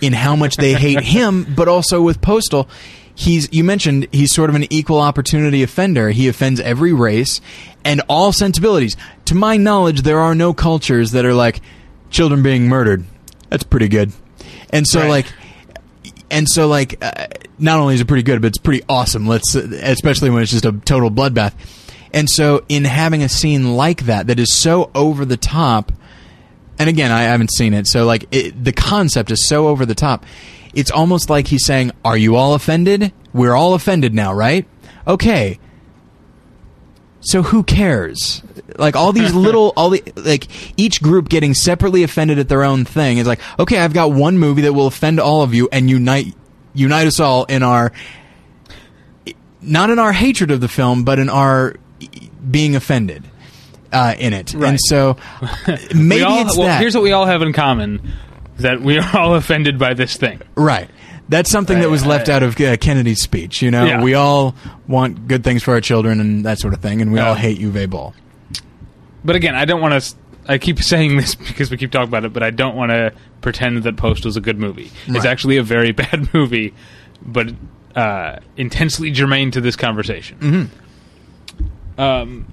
in how much they hate him, but also with Postal. He's you mentioned he's sort of an equal opportunity offender. He offends every race and all sensibilities. To my knowledge, there are no cultures that are like children being murdered. That's pretty good. And so Right. like and so like uh, not only is it pretty good but it's pretty awesome let's especially when it's just a total bloodbath and so in having a scene like that that is so over the top and again i haven't seen it so like it, the concept is so over the top it's almost like he's saying are you all offended? We're all offended now right? Okay. So who cares? Like all these little all the like each group getting separately offended at their own thing is like okay i've got one movie that will offend all of you and unite unite us all in our not in our hatred of the film but in our being offended uh, in it. And Right. so maybe all- it's well, that. Here's what we all have in common: that we are all offended by this thing. Right. That's something that was left out of uh, Kennedy's speech. You know, Yeah. we all want good things for our children and that sort of thing, and we Yeah. all hate Uwe Boll. But again, I don't want to. I keep saying this because we keep talking about it, but I don't want to pretend that Postal's a good movie. It's actually a very bad movie, but uh, intensely germane to this conversation. Mm-hmm. Um.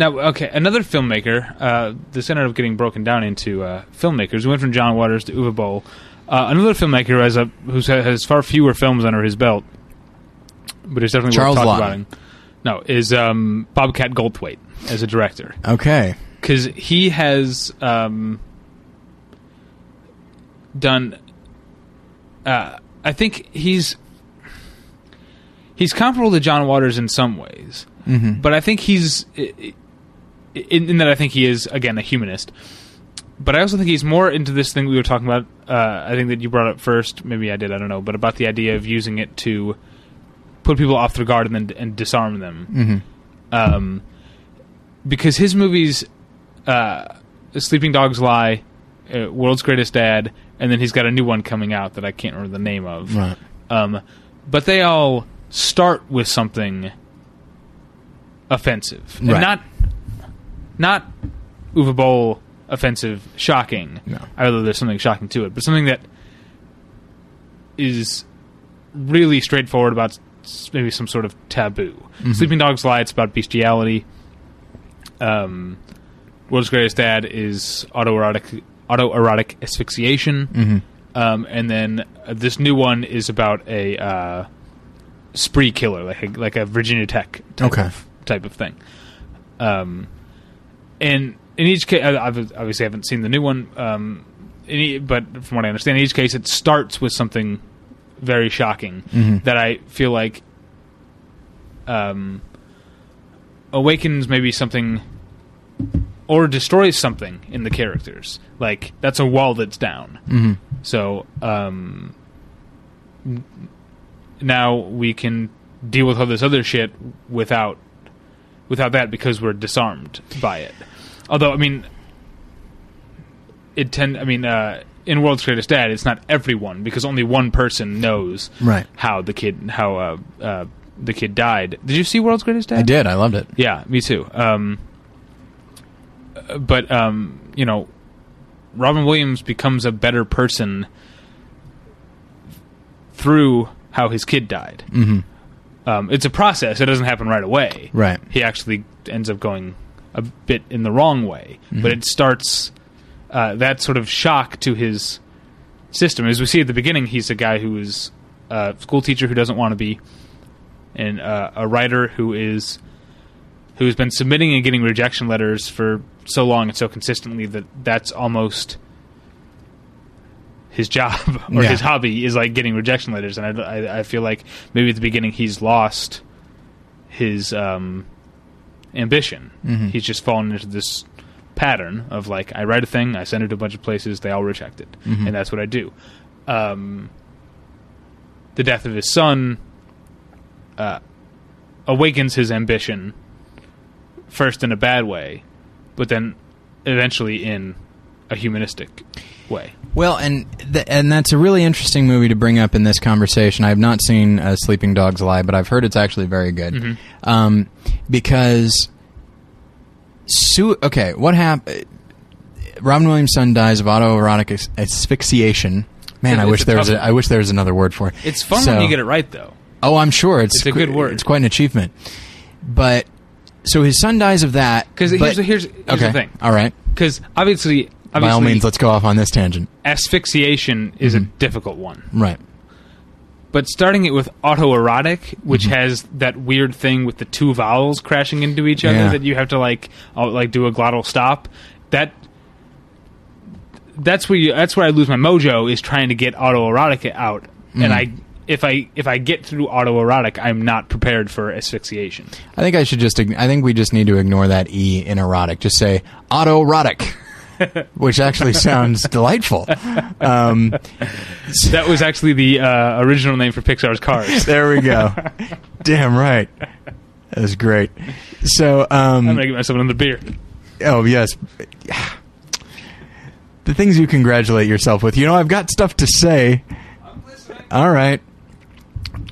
Now, okay, another filmmaker. Uh, this ended up getting broken down into uh, filmmakers. We went from John Waters to Uwe Boll. Uh, another filmmaker who has, a, who has far fewer films under his belt, but is definitely Charles worth talking about. Him. No, is um, Bobcat Goldthwait as a director Okay. because he has um, done. Uh, I think he's he's comparable to John Waters in some ways, Mm-hmm. but I think he's in, in that I think he is again a humanist. But I also think he's more into this thing we were talking about. Uh, I think that you brought up first. Maybe I did. I don't know. But about the idea of using it to put people off their guard and then and disarm them Mm-hmm. um, because his movies, uh, Sleeping Dogs Lie, uh, World's Greatest Dad, and then he's got a new one coming out that I can't remember the name of. Right. Um, but they all start with something offensive, and not not Uwe Boll offensive, shocking. No. Either there's something shocking to it, but something that is really straightforward about maybe some sort of taboo. Sleeping Dogs Lie, it's about bestiality. Um, World's Greatest Dad is autoerotic autoerotic asphyxiation. Um, and then uh, this new one is about a uh, spree killer, like a, like a Virginia Tech type Okay. of type of thing. Um, and in each case, I obviously haven't seen the new one, um, but from what I understand, in each case, it starts with something very shocking that I feel like um, awakens maybe something or destroys something in the characters. Like that's a wall that's down. Mm-hmm. So um, now we can deal with all this other shit without without that because we're disarmed by it. Although I mean, it tend. I mean, uh, in World's Greatest Dad, it's not everyone because only one person knows Right. how the kid how uh, uh, the kid died. Did you see World's Greatest Dad? I did. I loved it. Yeah, me too. Um, uh, but um, you know, Robin Williams becomes a better person through how his kid died. Mm-hmm. Um, it's a process; it doesn't happen right away. Right. He actually ends up going a bit in the wrong way, but it starts uh, that sort of shock to his system. As we see at the beginning, he's a guy who is a school teacher who doesn't want to be, and uh, a writer who is who has been submitting and getting rejection letters for so long and so consistently that that's almost his job or Yeah. his hobby is like getting rejection letters and I, I, I feel like maybe at the beginning he's lost his um, ambition Mhm. he's just fallen into this pattern of like I write a thing I send it to a bunch of places they all reject it Mhm. and that's what I do um, the death of his son uh, awakens his ambition first in a bad way, but then eventually in a humanistic way. Well, and th- and that's a really interesting movie to bring up in this conversation. I have not seen uh, Sleeping Dogs Lie, but I've heard it's actually very good. Mhm. Um, because, su- okay, what happened? Robin Williams' son dies of autoerotic as- asphyxiation. Man, It's I wish there was a. I wish there was another word for it. It's fun So- when you get it right, though. Oh, I'm sure it's It's a qu- good word. It's quite an achievement. But so his son dies of that. Because here's, here's, here's okay, the thing. all right. Because obviously, By all means, let's go off on this tangent. asphyxiation is a Mhm. difficult one. Right. But starting it with autoerotic, which Mm-hmm. has that weird thing with the two vowels crashing into each other Yeah. that you have to like, uh, like do a glottal stop. That that's where you, that's where I lose my mojo is trying to get autoerotic out, Mm-hmm. and I if I if I get through autoerotic, I'm not prepared for asphyxiation. I think I should just. I think we just need to ignore that e in erotic. Just say autoerotic, which actually sounds delightful. Um, That was actually the uh, original name for Pixar's Cars. there we go. Damn right. That was great. So, I'm um, gonna get myself another beer. oh yes, the things you congratulate yourself with. You know, I've got stuff to say. All right.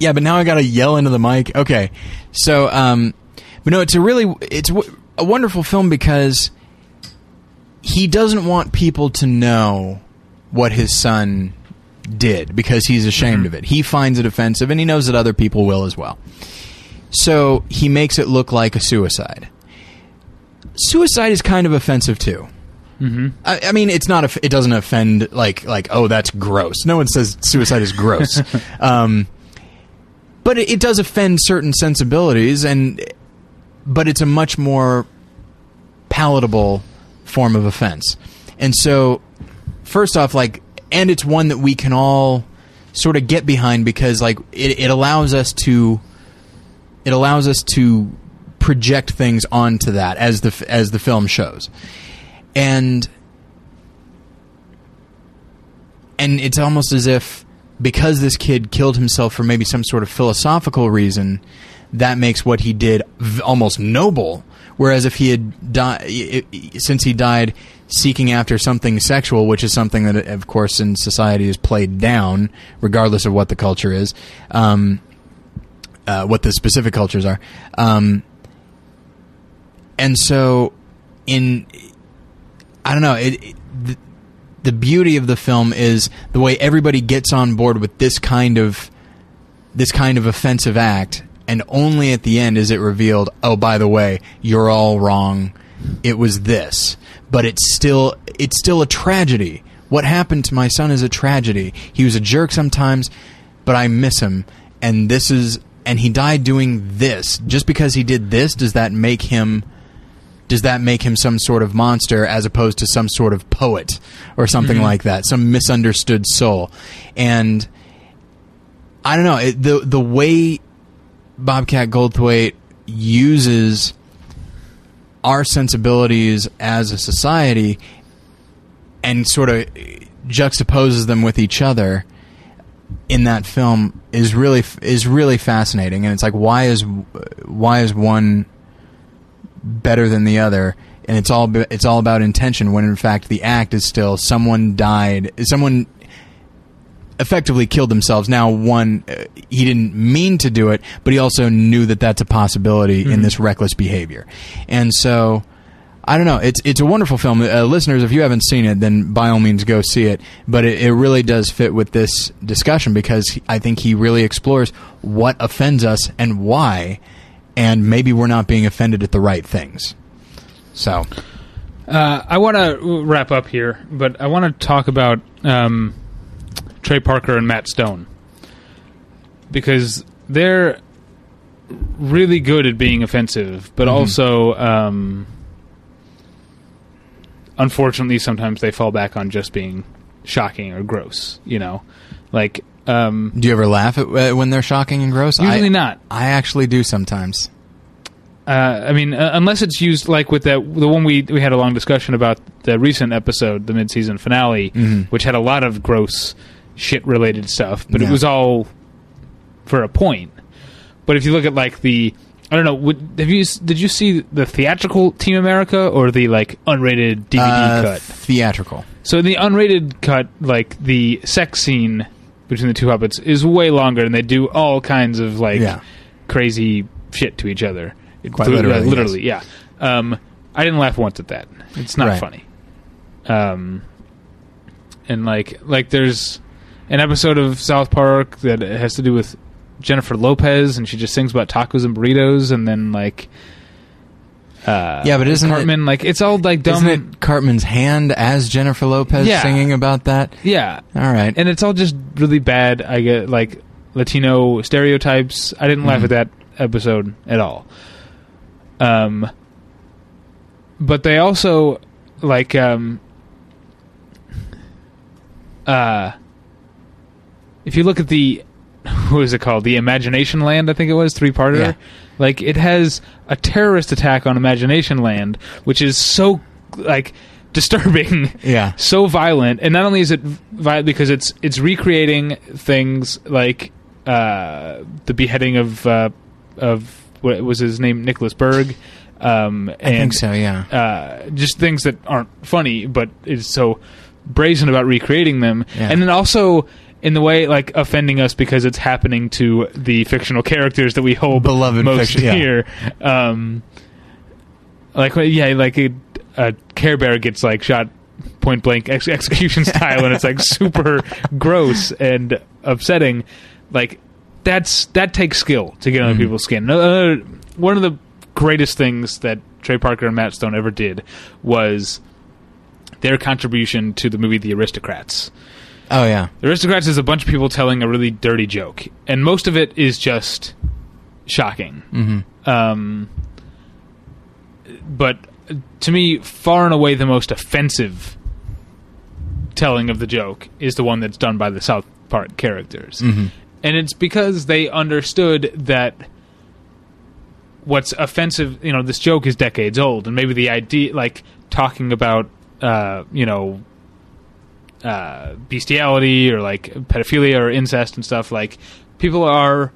Yeah, but now I got to yell into the mic. Okay. So, um, but no, it's a really, it's w- a wonderful film because he doesn't want people to know what his son did because he's ashamed of it. He finds it offensive and he knows that other people will as well. So he makes it look like a suicide. Suicide is kind of offensive too. Mm-hmm. I, I mean, it's not. A, it doesn't offend like like oh that's gross. No one says suicide is gross, um, but it, it does offend certain sensibilities, and but it's a much more palatable form of offense. And so, first off, like, and it's one that we can all sort of get behind because like it, it allows us to it allows us to project things onto that as the as the film shows and and it's almost as if because this kid killed himself for maybe some sort of philosophical reason that makes what he did almost noble whereas if he had died since he died seeking after something sexual which is something that of course in society is played down regardless of what the culture is um, uh, what the specific cultures are. Um, and so, in I don't know, it, it the, the beauty of the film is the way everybody gets on board with this kind of this kind of offensive act, and only at the end is it revealed. Oh, by the way, you're all wrong. It was this, but it's still it's still a tragedy. What happened to my son is a tragedy. He was a jerk sometimes, but I miss him, and this is and he died doing this. Just because he did this, does that make him? does that make him some sort of monster as opposed to some sort of poet or something Mm-hmm. like that, some misunderstood soul? And I don't know it, the the way Bobcat Goldthwait uses our sensibilities as a society and sort of juxtaposes them with each other in that film is really is really fascinating. And it's like why is why is one better than the other? And it's all it's all about intention when in fact the act is still someone died someone effectively killed themselves now one uh, he didn't mean to do it but he also knew that that's a possibility in this reckless behavior and so I don't know. It's it's a wonderful film. Uh, listeners, if you haven't seen it, then by all means go see it. But it, it really does fit with this discussion because he- I think he really explores what offends us and why, and maybe we're not being offended at the right things. So, Uh, I want to wrap up here, but I want to talk about um, Trey Parker and Matt Stone because they're really good at being offensive, but also, um, unfortunately, sometimes they fall back on just being shocking or gross. You know, like um, do you ever laugh at uh, when they're shocking and gross? usually I, not. I actually do sometimes. Uh, I mean, uh, unless it's used like with that the one we we had a long discussion about the recent episode, the mid season finale, Mhm. which had a lot of gross shit related stuff, but it was all for a point. But if you look at like the I don't know, would, have you did you see the theatrical Team America or the like unrated DVD Uh, cut? Theatrical. So in the unrated cut, like the sex scene between the two hobbits, is way longer, and they do all kinds of like Yeah. crazy shit to each other. Quite literally, uh, literally, yeah. Um, I didn't laugh once at that. It's not Right. funny. Um, and like like there's an episode of South Park that has to do with Jennifer Lopez, and she just sings about tacos and burritos, and then like. Uh, Yeah, but isn't it- like it's all like dumb? Isn't it Cartman's hand as Jennifer Lopez Yeah. singing about that? Yeah, All right. and it's all just really bad. I get like Latino stereotypes. I didn't laugh Mhm. at that episode at all. Um, but they also like um, uh, if you look at the what is it called? The Imagination Land, I think it was three parter. Yeah. Like it has a terrorist attack on Imagination Land, which is so like disturbing yeah. so violent, and not only is it violent because it's it's recreating things like uh, the beheading of uh, of what was his name Nicholas Berg, um, and I think so, yeah. uh, just things that aren't funny, but is so brazen about recreating them, Yeah. and then also in the way like offending us because it's happening to the fictional characters that we hold Beloved most fiction- yeah. dear. Um, like yeah, like a, a Care Bear gets like shot point blank ex- execution style, and it's like super gross and upsetting. Like that's that takes skill to get under Mhm. people's skin. Uh, one of the greatest things that Trey Parker and Matt Stone ever did was their contribution to the movie The Aristocrats. Oh, yeah. The Aristocrats is a bunch of people telling a really dirty joke, and most of it is just shocking. hmm Um, but to me, far and away the most offensive telling of the joke is the one that's done by the South Park characters. hmm And it's because they understood that what's offensive, you know, this joke is decades old, and maybe the idea, like talking about, uh, you know, uh, bestiality or like pedophilia or incest and stuff, like people are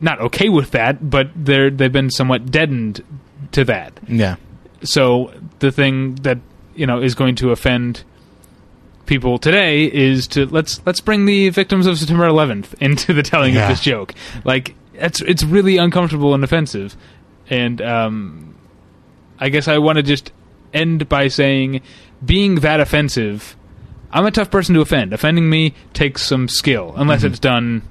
not okay with that, but they're they've been somewhat deadened to that. Yeah. So the thing that you know is going to offend people today is to let's let's bring the victims of September 11th into the telling Yeah. of this joke. Like it's it's really uncomfortable and offensive, and um, I guess I want to just end by saying, being that offensive, I'm a tough person to offend. Offending me takes some skill, unless Mm-hmm. it's done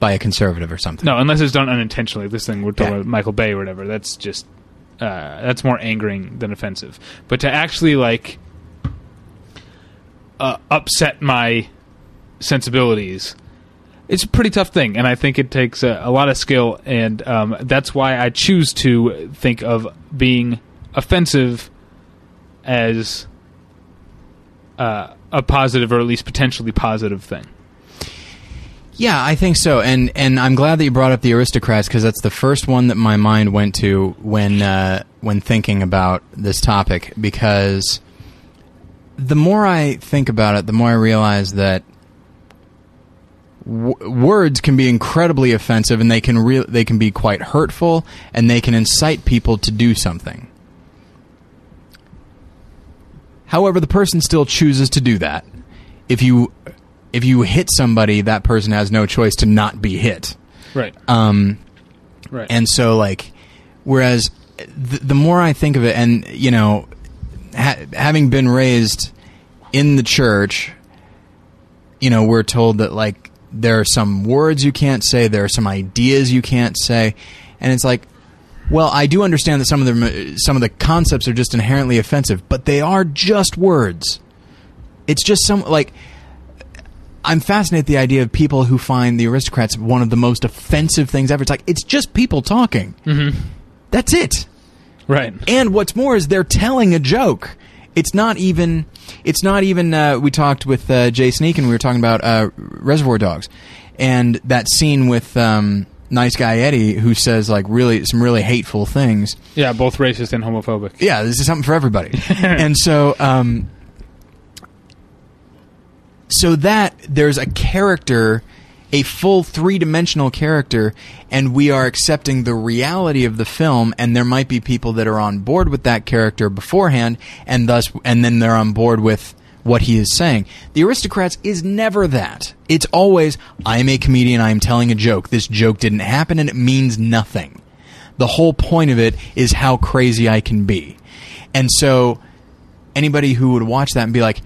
by a conservative or something. no, unless it's done unintentionally. This thing we're talking Yeah. about Michael Bay or whatever. That's just uh, that's more angering than offensive. But to actually like uh, upset my sensibilities, it's a pretty tough thing, and I think it takes a, a lot of skill, and um, that's why I choose to think of being offensive as uh, a positive or at least potentially positive thing. Yeah, I think so, and and I'm glad that you brought up the aristocrats because that's the first one that my mind went to when uh, when thinking about this topic. Because the more I think about it, the more I realize that w- words can be incredibly offensive, and they can re- they can be quite hurtful, and they can incite people to do something. However, the person still chooses to do that. If you if you hit somebody, that person has no choice to not be hit. Right. Um, Right. and so, like, whereas the, the more I think of it, and you know, ha- having been raised in the church, you know, we're told that like there are some words you can't say, there are some ideas you can't say, and it's like, well, I do understand that some of the some of the concepts are just inherently offensive, but they are just words. It's just some like. I'm fascinated the idea of people who find the aristocrats one of the most offensive things ever. It's like it's just people talking. Mm-hmm. That's it. right. And what's more is they're telling a joke. It's not even. It's not even. Uh, we talked with uh, Jay Sneak and we were talking about uh, Reservoir Dogs, and that scene with um, Nice Guy Eddie who says like really some really hateful things. Yeah, both racist and homophobic. Yeah, this is something for everybody. and so, um, so that there's a character, a full three dimensional character, and we are accepting the reality of the film. And there might be people that are on board with that character beforehand, and thus, and then they're on board with what he is saying. The Aristocrats is never that. It's always, I'm a comedian, I'm telling a joke. This joke didn't happen, and it means nothing. The whole point of it is how crazy I can be. And so anybody who would watch that and be like,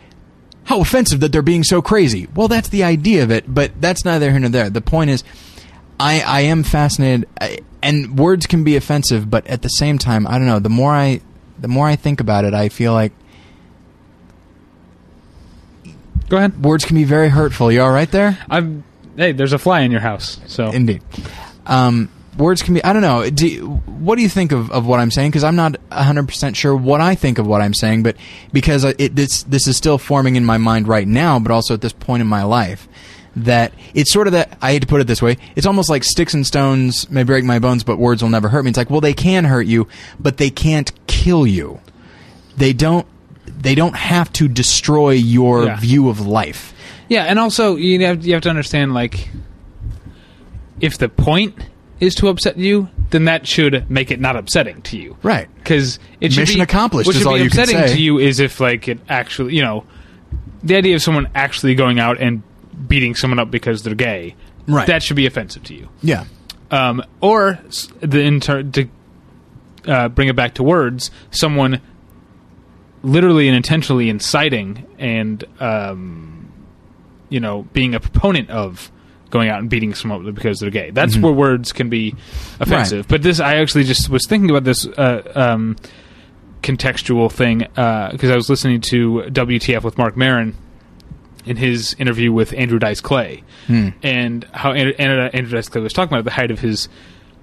how offensive that they're being so crazy. Well, that's the idea of it, but that's neither here nor there. The point is, I, I am fascinated, I, and words can be offensive, but at the same time, I don't know. The more I, the more I think about it, I feel like Go ahead. words can be very hurtful. You all right there? I'm. Hey, there's a fly in your house. So Indeed. Um, words can be. I don't know. Do, what do you think of, of what I'm saying? Because I'm not 100 percent sure what I think of what I'm saying, but because it, this this is still forming in my mind right now, but also at this point in my life, that it's sort of that. I hate to put it this way. It's almost like sticks and stones may break my bones, but words will never hurt me. It's like, well, they can hurt you, but they can't kill you. They don't. They don't have to destroy your Yeah. view of life. yeah, and also you have you have to understand like if the point is to upset you, then that should make it not upsetting to you. Right. Because it should Mission be, accomplished What is should all be you can upsetting say. to you is if like it actually, you know, the idea of someone actually going out and beating someone up because they're gay. Right. That should be offensive to you. Yeah. um, or the inter- to uh, bring it back to words, someone literally and intentionally inciting and um, you know being a proponent of going out and beating someone up because they're gay. That's where words can be offensive. But this, I actually just was thinking about this. Uh, um, contextual thing because I was listening to WTF with Marc Maron in his interview with Andrew Dice Clay, and how Andrew, Andrew Dice Clay was talking about the height of his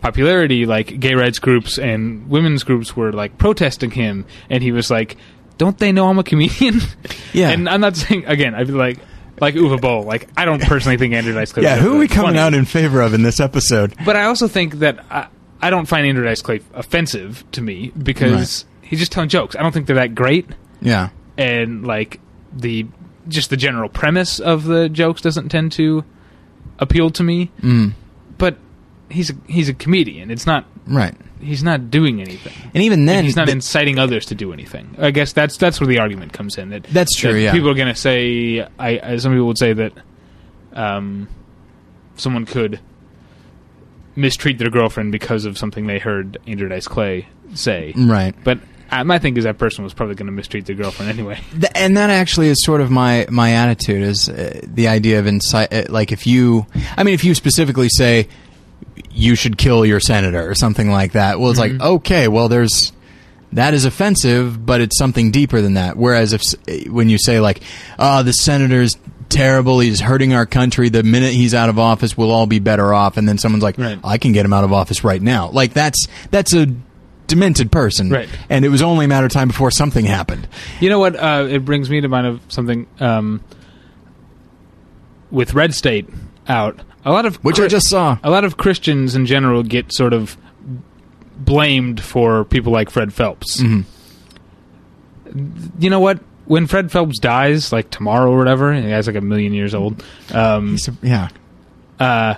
popularity, like gay rights groups and women's groups were like protesting him, and he was like, "Don't they know I'm a comedian?" Yeah. and I'm not saying again. I'd be like. Like Uwe Boll, like I don't personally think Andrew Dice Clay. Yeah, who are we coming funny. out in favor of in this episode? But I also think that I, I don't find Andrew Dice Clay offensive to me because he's just telling jokes. I don't think they're that great, Yeah. and like the just the general premise of the jokes doesn't tend to appeal to me. Mm. But he's a, he's a comedian. It's not Right. he's not doing anything. And even then, he's not the- inciting others to do anything. I guess that's that's where the argument comes in. That That's true, that yeah. people are going to say. I, I some people would say that um, someone could mistreat their girlfriend because of something they heard Andrew Dice Clay say. right. But uh, my thing is that person was probably going to mistreat their girlfriend anyway. Th- and that actually is sort of my my attitude is uh, the idea of incite uh, like if you I mean if you specifically say you should kill your senator or something like that well it's like okay well there's that is offensive but it's something deeper than that whereas if when you say like oh the senator's terrible he's hurting our country the minute he's out of office we'll all be better off and then someone's like Right. I can get him out of office right now like that's that's a demented person Right. and it was only a matter of time before something happened You know what? Uh, it brings me to mind of something um, with Red State out. A lot of which I just saw a lot of Christians in general get sort of blamed for people like Fred Phelps. Mm-hmm. You know what? When Fred Phelps dies, like tomorrow or whatever, and the guy's like a million years old. Um, He's a- yeah. uh,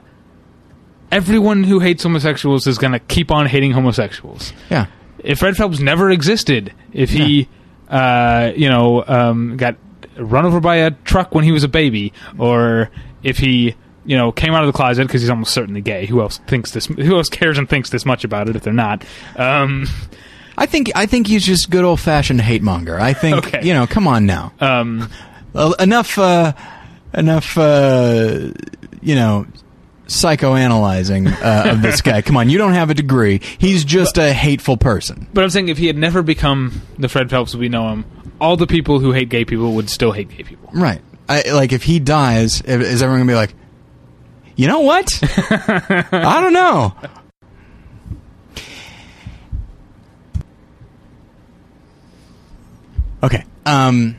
everyone who hates homosexuals is going to keep on hating homosexuals. Yeah. If Fred Phelps never existed, if he, uh, you know, um, got run over by a truck when he was a baby, or if he, you know, came out of the closet because he's almost certainly gay. Who else thinks this? Who else cares and thinks this much about it if they're not? Um, I think I think he's just good old fashioned hate monger. I think Okay. you know, come on now. um, enough uh, enough uh, you know psychoanalyzing uh, of this guy. Come on, you don't have a degree. He's just a hateful person. but I'm saying if he had never become the Fred Phelps we know him, all the people who hate gay people would still hate gay people. Right. I, like if he dies, is everyone gonna be like, you know what? I don't know. Okay. Um,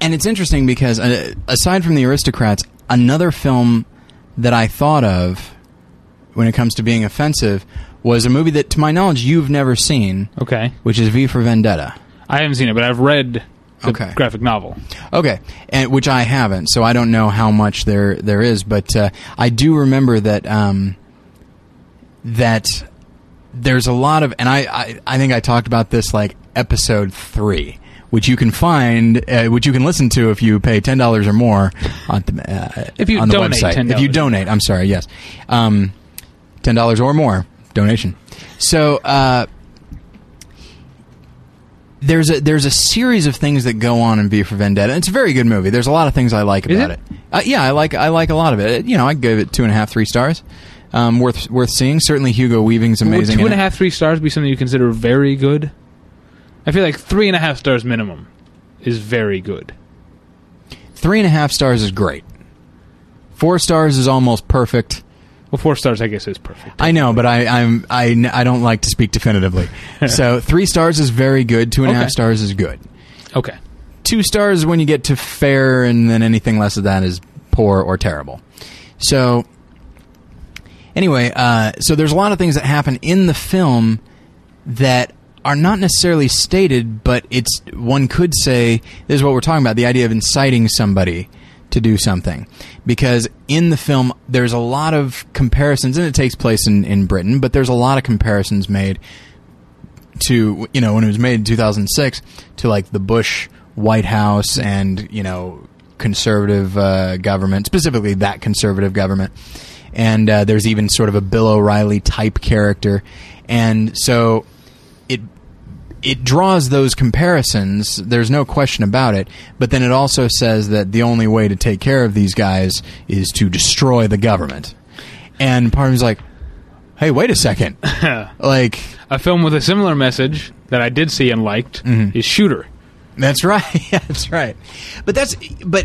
and it's interesting because uh, aside from the aristocrats, another film that I thought of when it comes to being offensive was a movie that, to my knowledge, you've never seen, Okay, which is V for Vendetta. I haven't seen it, but I've read the Okay. graphic novel. Okay, and which I haven't, so I don't know how much there there is, but uh, I do remember that um, that there's a lot of, and I, I I think I talked about this like episode three, which you can find, uh, which you can listen to if you pay ten dollars or more on the uh, If you on the donate website. If you donate, I'm sorry, yes, um, ten dollars or more donation. So. Uh, there's a there's a series of things that go on in V for Vendetta. It's a very good movie. There's a lot of things I like about it? it. Uh, yeah, I like I like a lot of it. You know, I gave it two and a half, three stars. Um, worth worth seeing. Certainly, Hugo Weaving's amazing. Would two and a half, three stars be something you consider very good? I feel like three and a half stars minimum is very good. Three and a half stars is great. Four stars is almost perfect. Well, four stars, I guess, is perfect. I know, but I I'm I, I don't like to speak definitively. so three stars is very good. Two and a half Okay. stars is good. Okay. two stars when you get to fair, and then anything less of that is poor or terrible. So, anyway, uh, so there's a lot of things that happen in the film that are not necessarily stated, but it's one could say this is what we're talking about: the idea of inciting somebody to do something. Because in the film, there's a lot of comparisons, and it takes place in, in Britain, but there's a lot of comparisons made to you know when it was made in 2006 to like the Bush White House and you know conservative uh, government, specifically that conservative government. And uh, there's even sort of a Bill O'Reilly type character, and so it draws those comparisons. There's no question about it. But then it also says that the only way to take care of these guys is to destroy the government. And part of me's like, hey, wait a second, like. A film with a similar message that I did see and liked Mm-hmm. is Shooter. That's right. That's right. But that's but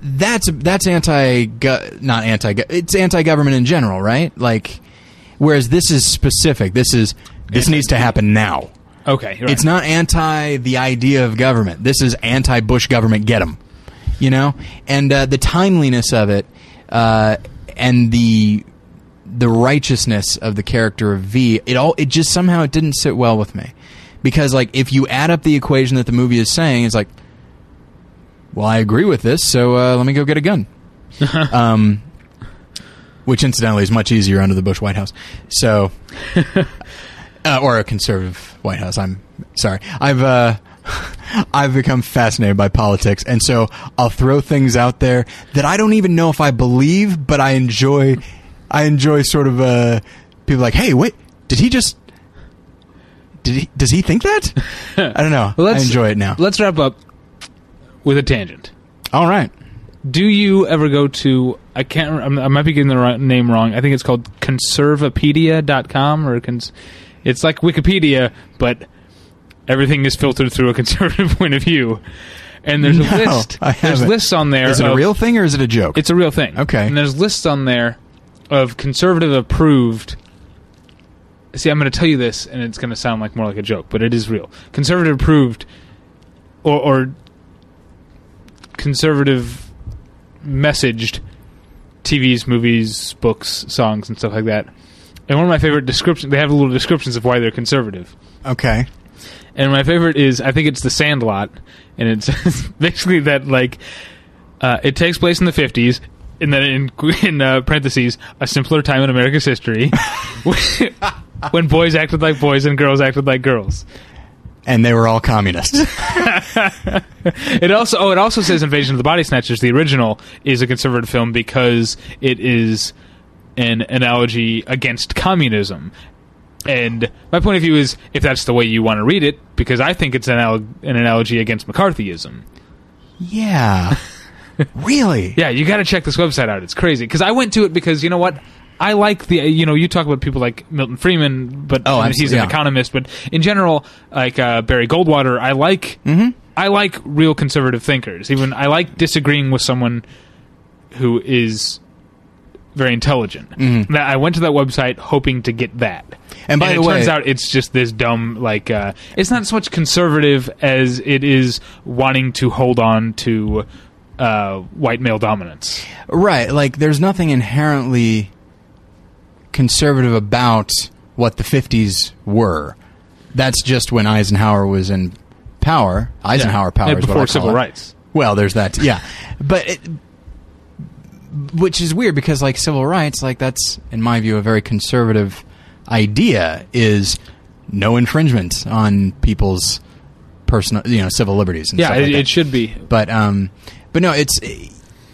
that's that's anti not anti it's anti government in general, right? Like whereas this is specific. This is this needs to happen now. Okay. right. It's not anti the idea of government. This is anti Bush government. Get them, you know. And uh, the timeliness of it, uh, and the the righteousness of the character of V. It all it just somehow it didn't sit well with me because like if you add up the equation that the movie is saying, it's like, well, I agree with this, so uh, let me go get a gun. um, which incidentally is much easier under the Bush White House. So uh, or a conservative White House. I'm sorry. I've uh, I've become fascinated by politics, and so I'll throw things out there that I don't even know if I believe, but I enjoy. I enjoy sort of uh, people like, hey, wait, did he just? Did he? Does he think that? I don't know. Well, I enjoy it now. Let's wrap up with a tangent. All right. Do you ever go to I can't I might be getting the name wrong. I think it's called conservapedia.com or cons- it's like Wikipedia but everything is filtered through a conservative point of view. And there's a list. I There's lists on there. Is it a real thing or is it a joke? It's a real thing. Okay. And there's lists on there of conservative approved. See, I'm going to tell you this, and it's going to sound like more like a joke, but it is real. Conservative approved, or, or conservative messaged TVs, movies, books, songs, and stuff like that. And one of my favorite descriptions, they have little descriptions of why they're conservative. okay. And my favorite is I think it's The Sandlot, and it's basically that like uh, it takes place in the fifties, and then in in uh, parentheses a simpler time in America's history when boys acted like boys and girls acted like girls. And they were all communists. It also oh it also says Invasion of the Body Snatchers, the original, is a conservative film because it is an analogy against communism. And my point of view is if that's the way you want to read it, because I think it's an, anal- an analogy against McCarthyism. yeah. really? Yeah, you got to check this website out. It's crazy because I went to it because you know what. I like the you know you talk about people like Milton Friedman, but Oh, he's an yeah. economist. But in general, like uh, Barry Goldwater, I like Mm-hmm. I like real conservative thinkers. Even I like disagreeing with someone who is very intelligent. Mm-hmm. I went to that website hoping to get that. And by it the way- turns out it's just this dumb like uh, it's not so much conservative as it is wanting to hold on to uh, white male dominance. Right. Like, there's nothing inherently conservative about what the 50s were. That's just when Eisenhower was in power. Eisenhower power Yeah, is what before civil it. rights. Well, there's that. Yeah, but it, which is weird because like civil rights, like that's in my view a very conservative idea is no infringement on people's personal, you know, civil liberties. And Yeah, stuff like it, it should be. But um, but no, it's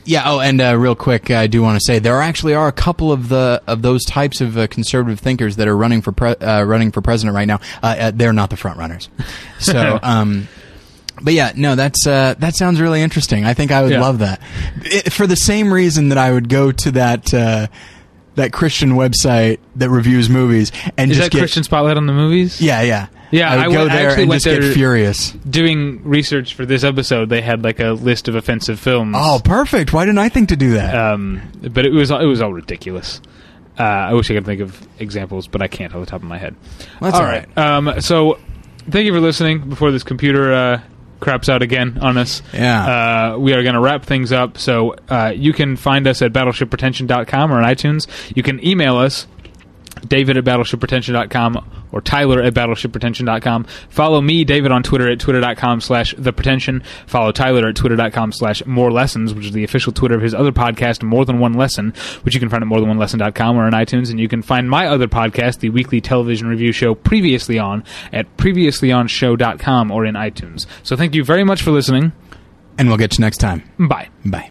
yeah. Oh, and uh, real quick, I do want to say there actually are a couple of the of those types of uh, conservative thinkers that are running for pre- uh, running for president right now. Uh, uh, they're not the front runners. So. um but yeah, no, that's uh, that sounds really interesting. I think I would Yeah. love that it, for the same reason that I would go to that uh, that Christian website that reviews movies and Is just that get Christian Spotlight on the movies? yeah, yeah, Yeah, I would I go went- there actually and just get furious. Doing research for this episode, they had like a list of offensive films. Oh, perfect! Why didn't I think to do that? um, but it was it was all ridiculous. Uh, I wish I could think of examples, but I can't off the top of my head. That's all all right. Um, so, thank you for listening. Before this computer uh, craps out again on us, Yeah. uh, we are going to wrap things up. So, uh, you can find us at battleshippretension.com or on iTunes. You can email us David at battleshippretension.com or Tyler at battleshippretension.com. Follow me, David, on Twitter at twitter.com slash the pretension. Follow Tyler at twitter.com slash more lessons, which is the official Twitter of his other podcast, More Than One Lesson, which you can find at morethanonelesson.com or on iTunes. And you can find my other podcast, the weekly television review show Previously On, at previouslyonshow.com or in iTunes. So thank you very much for listening. and we'll get you next time. Bye. Bye.